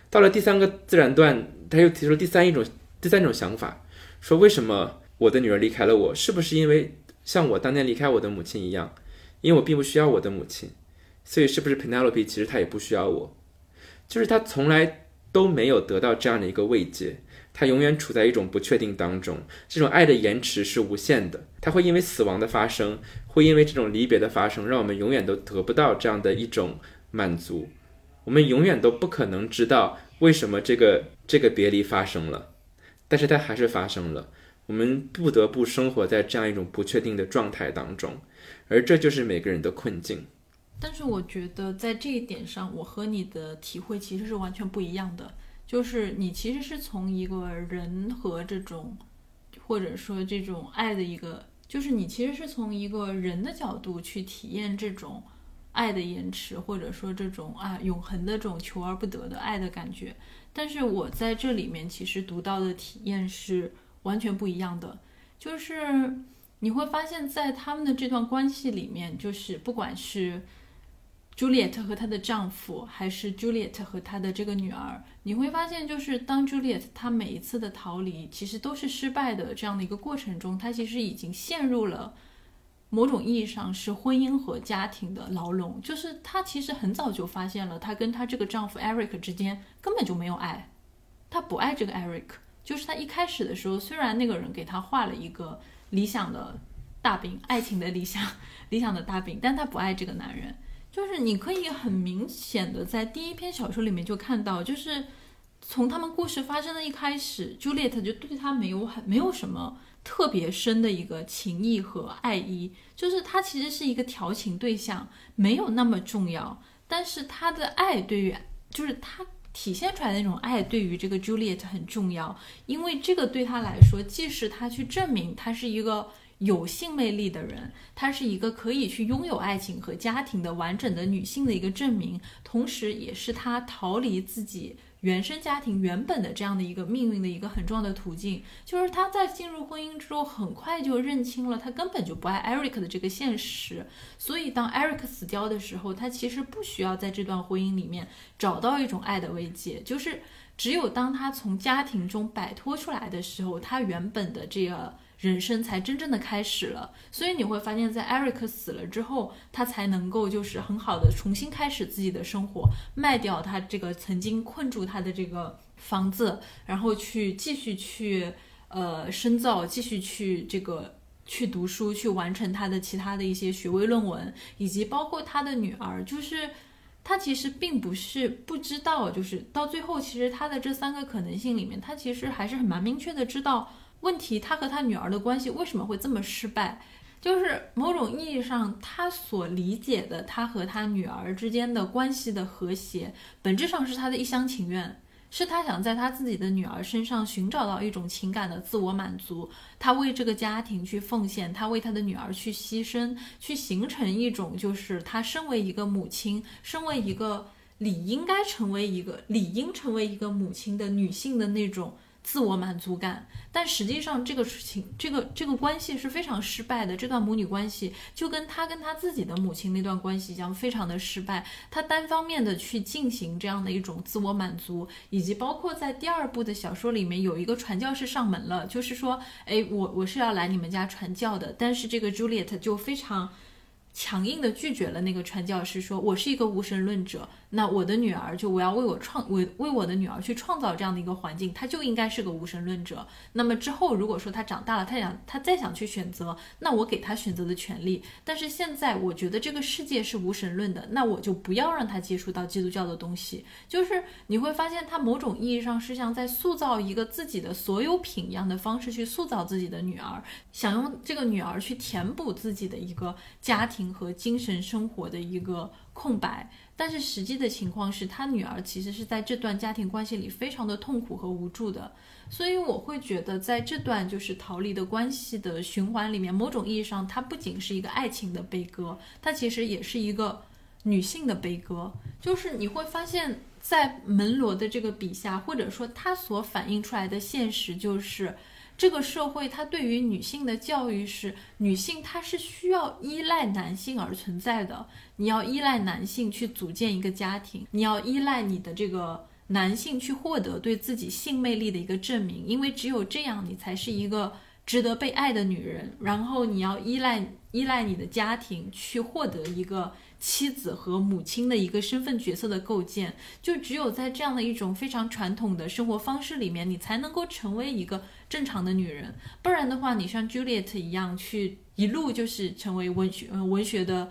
到了第三个自然段，他又提出了第三一种第三种想法，说为什么我的女儿离开了我？是不是因为像我当年离开我的母亲一样？因为我并不需要我的母亲，所以是不是 Penelope 其实她也不需要我？就是他从来都没有得到这样的一个慰藉。他永远处在一种不确定当中，这种爱的延迟是无限的。他会因为死亡的发生，会因为这种离别的发生，让我们永远都得不到这样的一种满足。我们永远都不可能知道为什么这个这个别离发生了，但是它还是发生了。我们不得不生活在这样一种不确定的状态当中，而这就是每个人的困境。但是我觉得在这一点上，我和你的体会其实是完全不一样的。就是你其实是从一个人和这种，或者说这种爱的一个，就是你其实是从一个人的角度去体验这种爱的延迟，或者说这种啊永恒的这种求而不得的爱的感觉。但是我在这里面其实读到的体验是完全不一样的，就是你会发现在他们的这段关系里面，就是不管是。朱丽叶特和她的丈夫，还是朱丽叶特和她的这个女儿，你会发现，就是当朱丽叶特她每一次的逃离，其实都是失败的这样的一个过程中，她其实已经陷入了某种意义上是婚姻和家庭的牢笼。就是她其实很早就发现了，她跟她这个丈夫 Eric 之间根本就没有爱，她不爱这个 Eric。就是她一开始的时候，虽然那个人给她画了一个理想的大饼，爱情的理想理想的大饼，但她不爱这个男人。就是你可以很明显的在第一篇小说里面就看到，就是从他们故事发生的一开始，Juliet 就对他没有很没有什么特别深的一个情谊和爱意，就是他其实是一个调情对象，没有那么重要。但是他的爱对于，就是他体现出来的那种爱对于这个 Juliet 很重要，因为这个对他来说，既是他去证明他是一个。有性魅力的人，他是一个可以去拥有爱情和家庭的完整的女性的一个证明，同时也是他逃离自己原生家庭原本的这样的一个命运的一个很重要的途径，就是他在进入婚姻之后，很快就认清了他根本就不爱 Eric 的这个现实。所以当 Eric 死掉的时候，他其实不需要在这段婚姻里面找到一种爱的慰藉，就是只有当他从家庭中摆脱出来的时候，他原本的这个。人生才真正的开始了，所以你会发现在 Eric 死了之后，他才能够就是很好的重新开始自己的生活，卖掉他这个曾经困住他的这个房子，然后去继续去呃深造，继续去这个去读书，去完成他的其他的一些学位论文，以及包括他的女儿，就是他其实并不是不知道，就是到最后其实他的这三个可能性里面，他其实还是很蛮明确的知道。问题，他和他女儿的关系为什么会这么失败？就是某种意义上，他所理解的他和他女儿之间的关系的和谐，本质上是他的一厢情愿，是他想在他自己的女儿身上寻找到一种情感的自我满足。他为这个家庭去奉献，他为他的女儿去牺牲，去形成一种就是他身为一个母亲，身为一个理应该成为一个理应成为一个母亲的女性的那种。自我满足感，但实际上这个事情，这个这个关系是非常失败的。这段母女关系就跟他跟他自己的母亲那段关系一样，非常的失败。他单方面的去进行这样的一种自我满足，以及包括在第二部的小说里面有一个传教士上门了，就是说，哎，我我是要来你们家传教的，但是这个 Juliet 就非常强硬的拒绝了那个传教士，说我是一个无神论者。那我的女儿就我要为我创为为我的女儿去创造这样的一个环境，她就应该是个无神论者。那么之后如果说她长大了，她想她再想去选择，那我给她选择的权利。但是现在我觉得这个世界是无神论的，那我就不要让她接触到基督教的东西。就是你会发现，她某种意义上是像在塑造一个自己的所有品一样的方式去塑造自己的女儿，想用这个女儿去填补自己的一个家庭和精神生活的一个空白。但是实际的情况是他女儿其实是在这段家庭关系里非常的痛苦和无助的，所以我会觉得在这段就是逃离的关系的循环里面，某种意义上它不仅是一个爱情的悲歌，它其实也是一个女性的悲歌。就是你会发现在门罗的这个笔下，或者说他所反映出来的现实就是。这个社会，它对于女性的教育是，女性她是需要依赖男性而存在的。你要依赖男性去组建一个家庭，你要依赖你的这个男性去获得对自己性魅力的一个证明，因为只有这样，你才是一个值得被爱的女人。然后你要依赖依赖你的家庭去获得一个。妻子和母亲的一个身份角色的构建，就只有在这样的一种非常传统的生活方式里面，你才能够成为一个正常的女人。不然的话，你像 Juliet 一样去一路就是成为文学文学的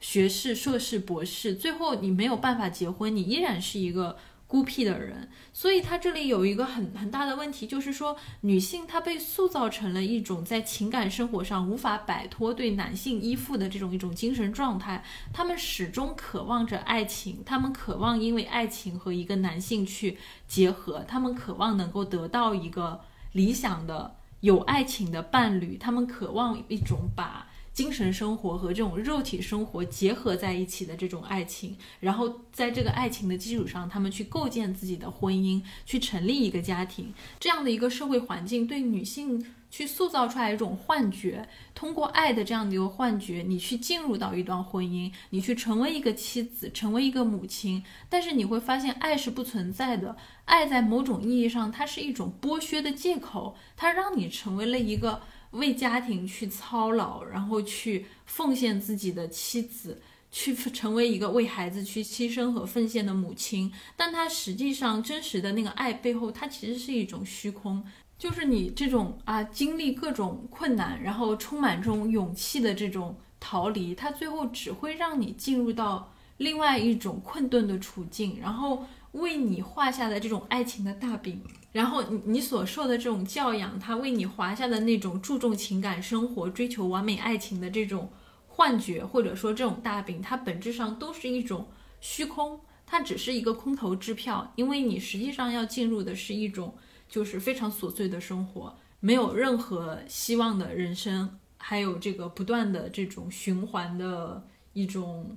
学士、硕士、博士，最后你没有办法结婚，你依然是一个。孤僻的人，所以他这里有一个很很大的问题，就是说女性她被塑造成了一种在情感生活上无法摆脱对男性依附的这种一种精神状态，她们始终渴望着爱情，她们渴望因为爱情和一个男性去结合，她们渴望能够得到一个理想的有爱情的伴侣，她们渴望一种把。精神生活和这种肉体生活结合在一起的这种爱情，然后在这个爱情的基础上，他们去构建自己的婚姻，去成立一个家庭，这样的一个社会环境对女性去塑造出来一种幻觉，通过爱的这样的一个幻觉，你去进入到一段婚姻，你去成为一个妻子，成为一个母亲，但是你会发现爱是不存在的，爱在某种意义上它是一种剥削的借口，它让你成为了一个。为家庭去操劳，然后去奉献自己的妻子，去成为一个为孩子去牺牲和奉献的母亲。但他实际上真实的那个爱背后，它其实是一种虚空。就是你这种啊，经历各种困难，然后充满这种勇气的这种逃离，它最后只会让你进入到另外一种困顿的处境，然后为你画下的这种爱情的大饼。然后你你所受的这种教养，他为你划下的那种注重情感生活、追求完美爱情的这种幻觉，或者说这种大饼，它本质上都是一种虚空，它只是一个空头支票。因为你实际上要进入的是一种就是非常琐碎的生活，没有任何希望的人生，还有这个不断的这种循环的一种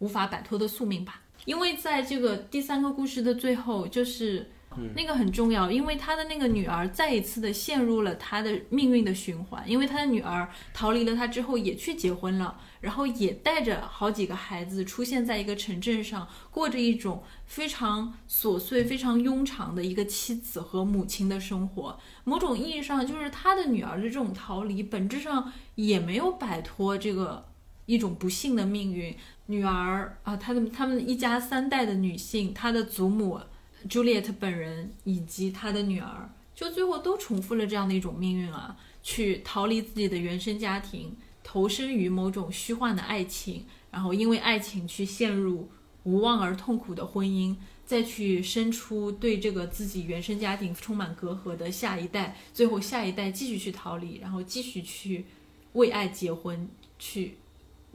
无法摆脱的宿命吧。因为在这个第三个故事的最后，就是那个很重要，因为他的那个女儿再一次的陷入了他的命运的循环，因为他的女儿逃离了他之后也去结婚了，然后也带着好几个孩子出现在一个城镇上，过着一种非常琐碎、非常庸常的一个妻子和母亲的生活。某种意义上，就是他的女儿的这种逃离，本质上也没有摆脱这个一种不幸的命运。女儿啊，他的他们一家三代的女性，她的祖母 Juliet 本人以及她的女儿，就最后都重复了这样的一种命运啊，去逃离自己的原生家庭，投身于某种虚幻的爱情，然后因为爱情去陷入无望而痛苦的婚姻，再去生出对这个自己原生家庭充满隔阂的下一代，最后下一代继续去逃离，然后继续去为爱结婚去。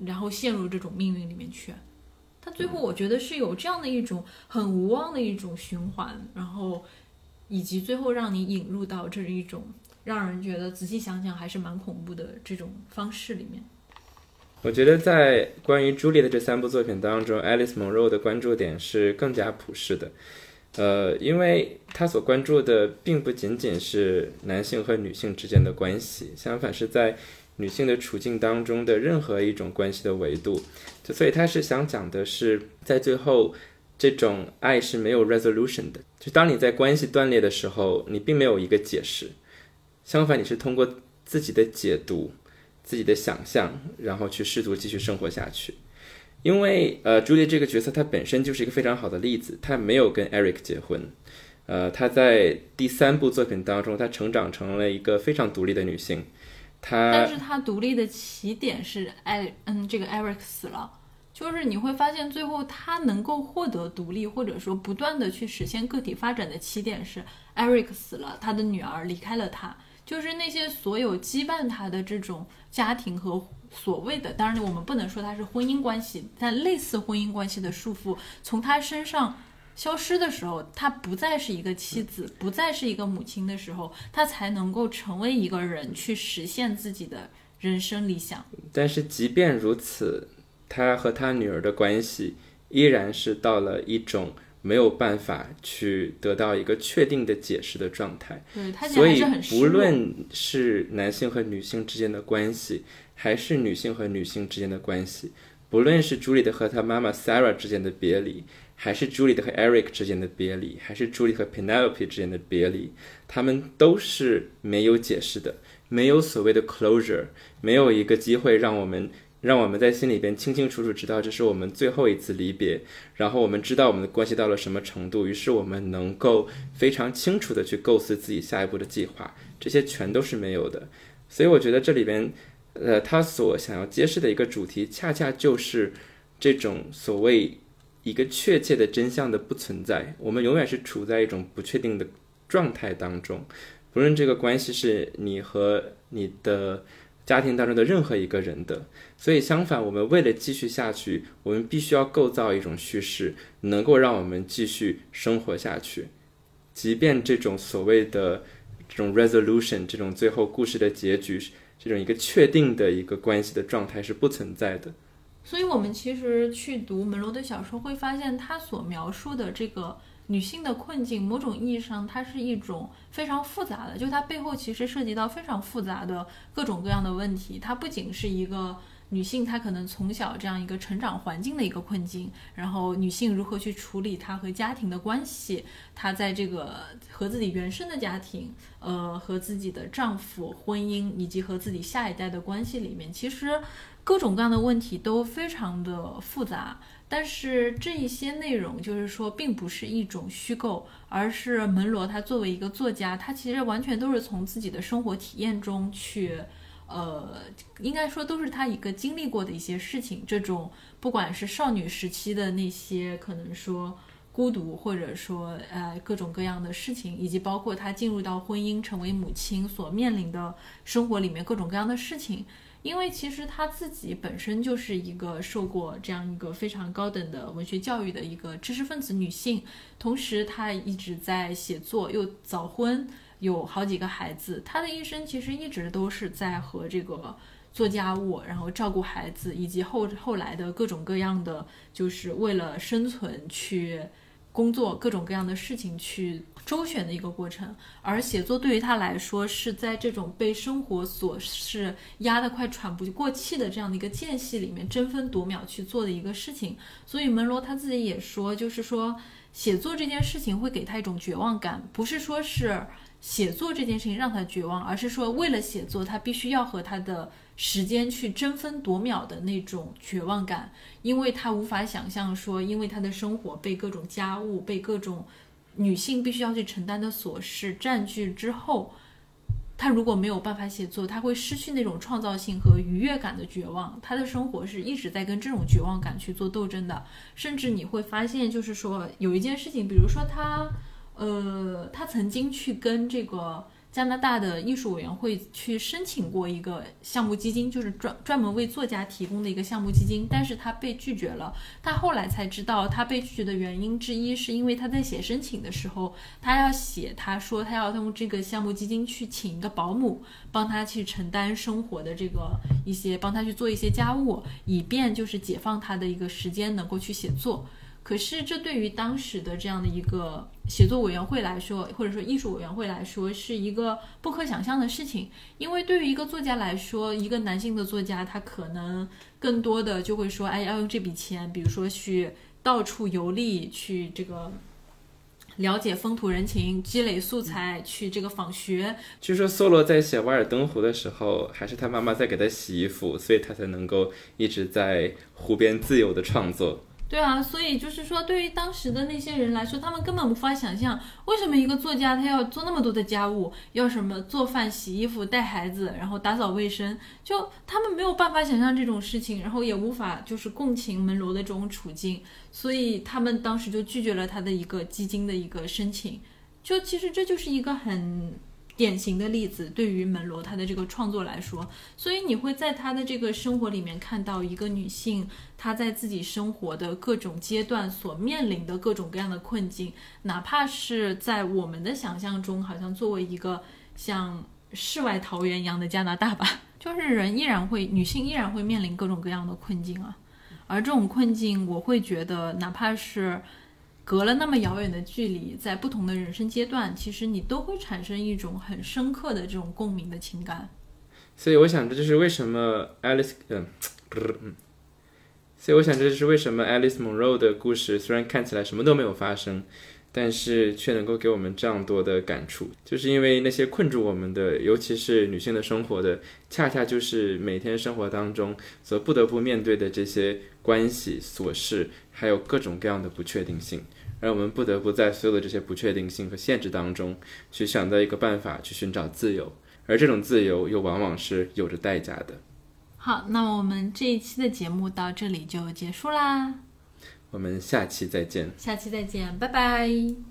然后陷入这种命运里面去，他最后我觉得是有这样的一种很无望的一种循环，然后以及最后让你引入到这一种让人觉得仔细想想还是蛮恐怖的这种方式里面。我觉得在关于朱莉的这三部作品当中，Alice Munro 的关注点是更加普世的，呃，因为他所关注的并不仅仅是男性和女性之间的关系，相反是在。女性的处境当中的任何一种关系的维度，就所以他是想讲的是，在最后这种爱是没有 resolution 的。就当你在关系断裂的时候，你并没有一个解释，相反你是通过自己的解读、自己的想象，然后去试图继续生活下去。因为呃，朱莉这个角色她本身就是一个非常好的例子，她没有跟 Eric 结婚，呃，她在第三部作品当中，她成长成了一个非常独立的女性。但是他独立的起点是艾，嗯，这个 Eric 死了，就是你会发现最后他能够获得独立，或者说不断的去实现个体发展的起点是 Eric 死了，他的女儿离开了他，就是那些所有羁绊他的这种家庭和所谓的，当然我们不能说他是婚姻关系，但类似婚姻关系的束缚从他身上。消失的时候，她不再是一个妻子，不再是一个母亲的时候，她才能够成为一个人，去实现自己的人生理想。但是即便如此，他和他女儿的关系依然是到了一种没有办法去得到一个确定的解释的状态。对，他所以不论是男性和女性之间的关系，还是女性和女性之间的关系，不论是朱莉的和她妈妈 Sarah 之间的别离。还是朱莉和 Eric 之间的别离，还是朱莉和 Penelope 之间的别离，他们都是没有解释的，没有所谓的 closure，没有一个机会让我们让我们在心里边清清楚楚知道这是我们最后一次离别，然后我们知道我们的关系到了什么程度，于是我们能够非常清楚的去构思自己下一步的计划，这些全都是没有的。所以我觉得这里边，呃，他所想要揭示的一个主题，恰恰就是这种所谓。一个确切的真相的不存在，我们永远是处在一种不确定的状态当中。不论这个关系是你和你的家庭当中的任何一个人的，所以相反，我们为了继续下去，我们必须要构造一种叙事，能够让我们继续生活下去。即便这种所谓的这种 resolution，这种最后故事的结局，这种一个确定的一个关系的状态是不存在的。所以，我们其实去读门罗的小说，会发现他所描述的这个女性的困境，某种意义上，它是一种非常复杂的，就它背后其实涉及到非常复杂的各种各样的问题。它不仅是一个女性，她可能从小这样一个成长环境的一个困境，然后女性如何去处理她和家庭的关系，她在这个和自己原生的家庭，呃，和自己的丈夫、婚姻以及和自己下一代的关系里面，其实。各种各样的问题都非常的复杂，但是这一些内容就是说，并不是一种虚构，而是门罗他作为一个作家，他其实完全都是从自己的生活体验中去，呃，应该说都是他一个经历过的一些事情。这种不管是少女时期的那些可能说孤独，或者说呃各种各样的事情，以及包括他进入到婚姻、成为母亲所面临的生活里面各种各样的事情。因为其实她自己本身就是一个受过这样一个非常高等的文学教育的一个知识分子女性，同时她一直在写作，又早婚，有好几个孩子，她的一生其实一直都是在和这个做家务，然后照顾孩子，以及后后来的各种各样的，就是为了生存去工作，各种各样的事情去周旋的一个过程。而写作对于他来说，是在这种被生活琐事压得快喘不过气的这样的一个间隙里面争分夺秒去做的一个事情。所以门罗他自己也说，就是说写作这件事情会给他一种绝望感，不是说是。写作这件事情让他绝望，而是说为了写作，他必须要和他的时间去争分夺秒的那种绝望感，因为他无法想象说，因为他的生活被各种家务、被各种女性必须要去承担的琐事占据之后，她如果没有办法写作，她会失去那种创造性和愉悦感的绝望。她的生活是一直在跟这种绝望感去做斗争的，甚至你会发现，就是说有一件事情，比如说她。呃，她曾经去跟这个加拿大的艺术委员会去申请过一个项目基金，就是专专门为作家提供的一个项目基金，但是他被拒绝了。他后来才知道，他被拒绝的原因之一是因为他在写申请的时候，他要写，他说他要用这个项目基金去请一个保姆，帮他去承担生活的这个一些，帮他去做一些家务，以便就是解放他的一个时间，能够去写作。可是，这对于当时的这样的一个写作委员会来说，或者说艺术委员会来说，是一个不可想象的事情。因为对于一个作家来说，一个男性的作家，他可能更多的就会说：“哎，要用这笔钱，比如说去到处游历，去这个了解风土人情，积累素材，去这个访学。”据说梭罗在写《瓦尔登湖》的时候，还是他妈妈在给他洗衣服，所以他才能够一直在湖边自由的创作。对啊，所以就是说，对于当时的那些人来说，他们根本无法想象，为什么一个作家他要做那么多的家务，要什么做饭、洗衣服、带孩子，然后打扫卫生，就他们没有办法想象这种事情，然后也无法就是共情门罗的这种处境，所以他们当时就拒绝了他的一个基金的一个申请。就其实这就是一个很。典型的例子，对于门罗他的这个创作来说，所以你会在他的这个生活里面看到一个女性，她在自己生活的各种阶段所面临的各种各样的困境，哪怕是在我们的想象中，好像作为一个像世外桃源一样的加拿大吧，[laughs] 就是人依然会，女性依然会面临各种各样的困境啊，而这种困境，我会觉得，哪怕是。隔了那么遥远的距离，在不同的人生阶段，其实你都会产生一种很深刻的这种共鸣的情感。所以我想，这就是为什么 Alice，嗯，不是，嗯，所以我想，这就是为什么 Alice Monroe 的故事虽然看起来什么都没有发生，但是却能够给我们这样多的感触，就是因为那些困住我们的，尤其是女性的生活的，恰恰就是每天生活当中所不得不面对的这些关系琐事，还有各种各样的不确定性。而我们不得不在所有的这些不确定性和限制当中，去想到一个办法去寻找自由，而这种自由又往往是有着代价的。好，那么我们这一期的节目到这里就结束啦，我们下期再见。下期再见，拜拜。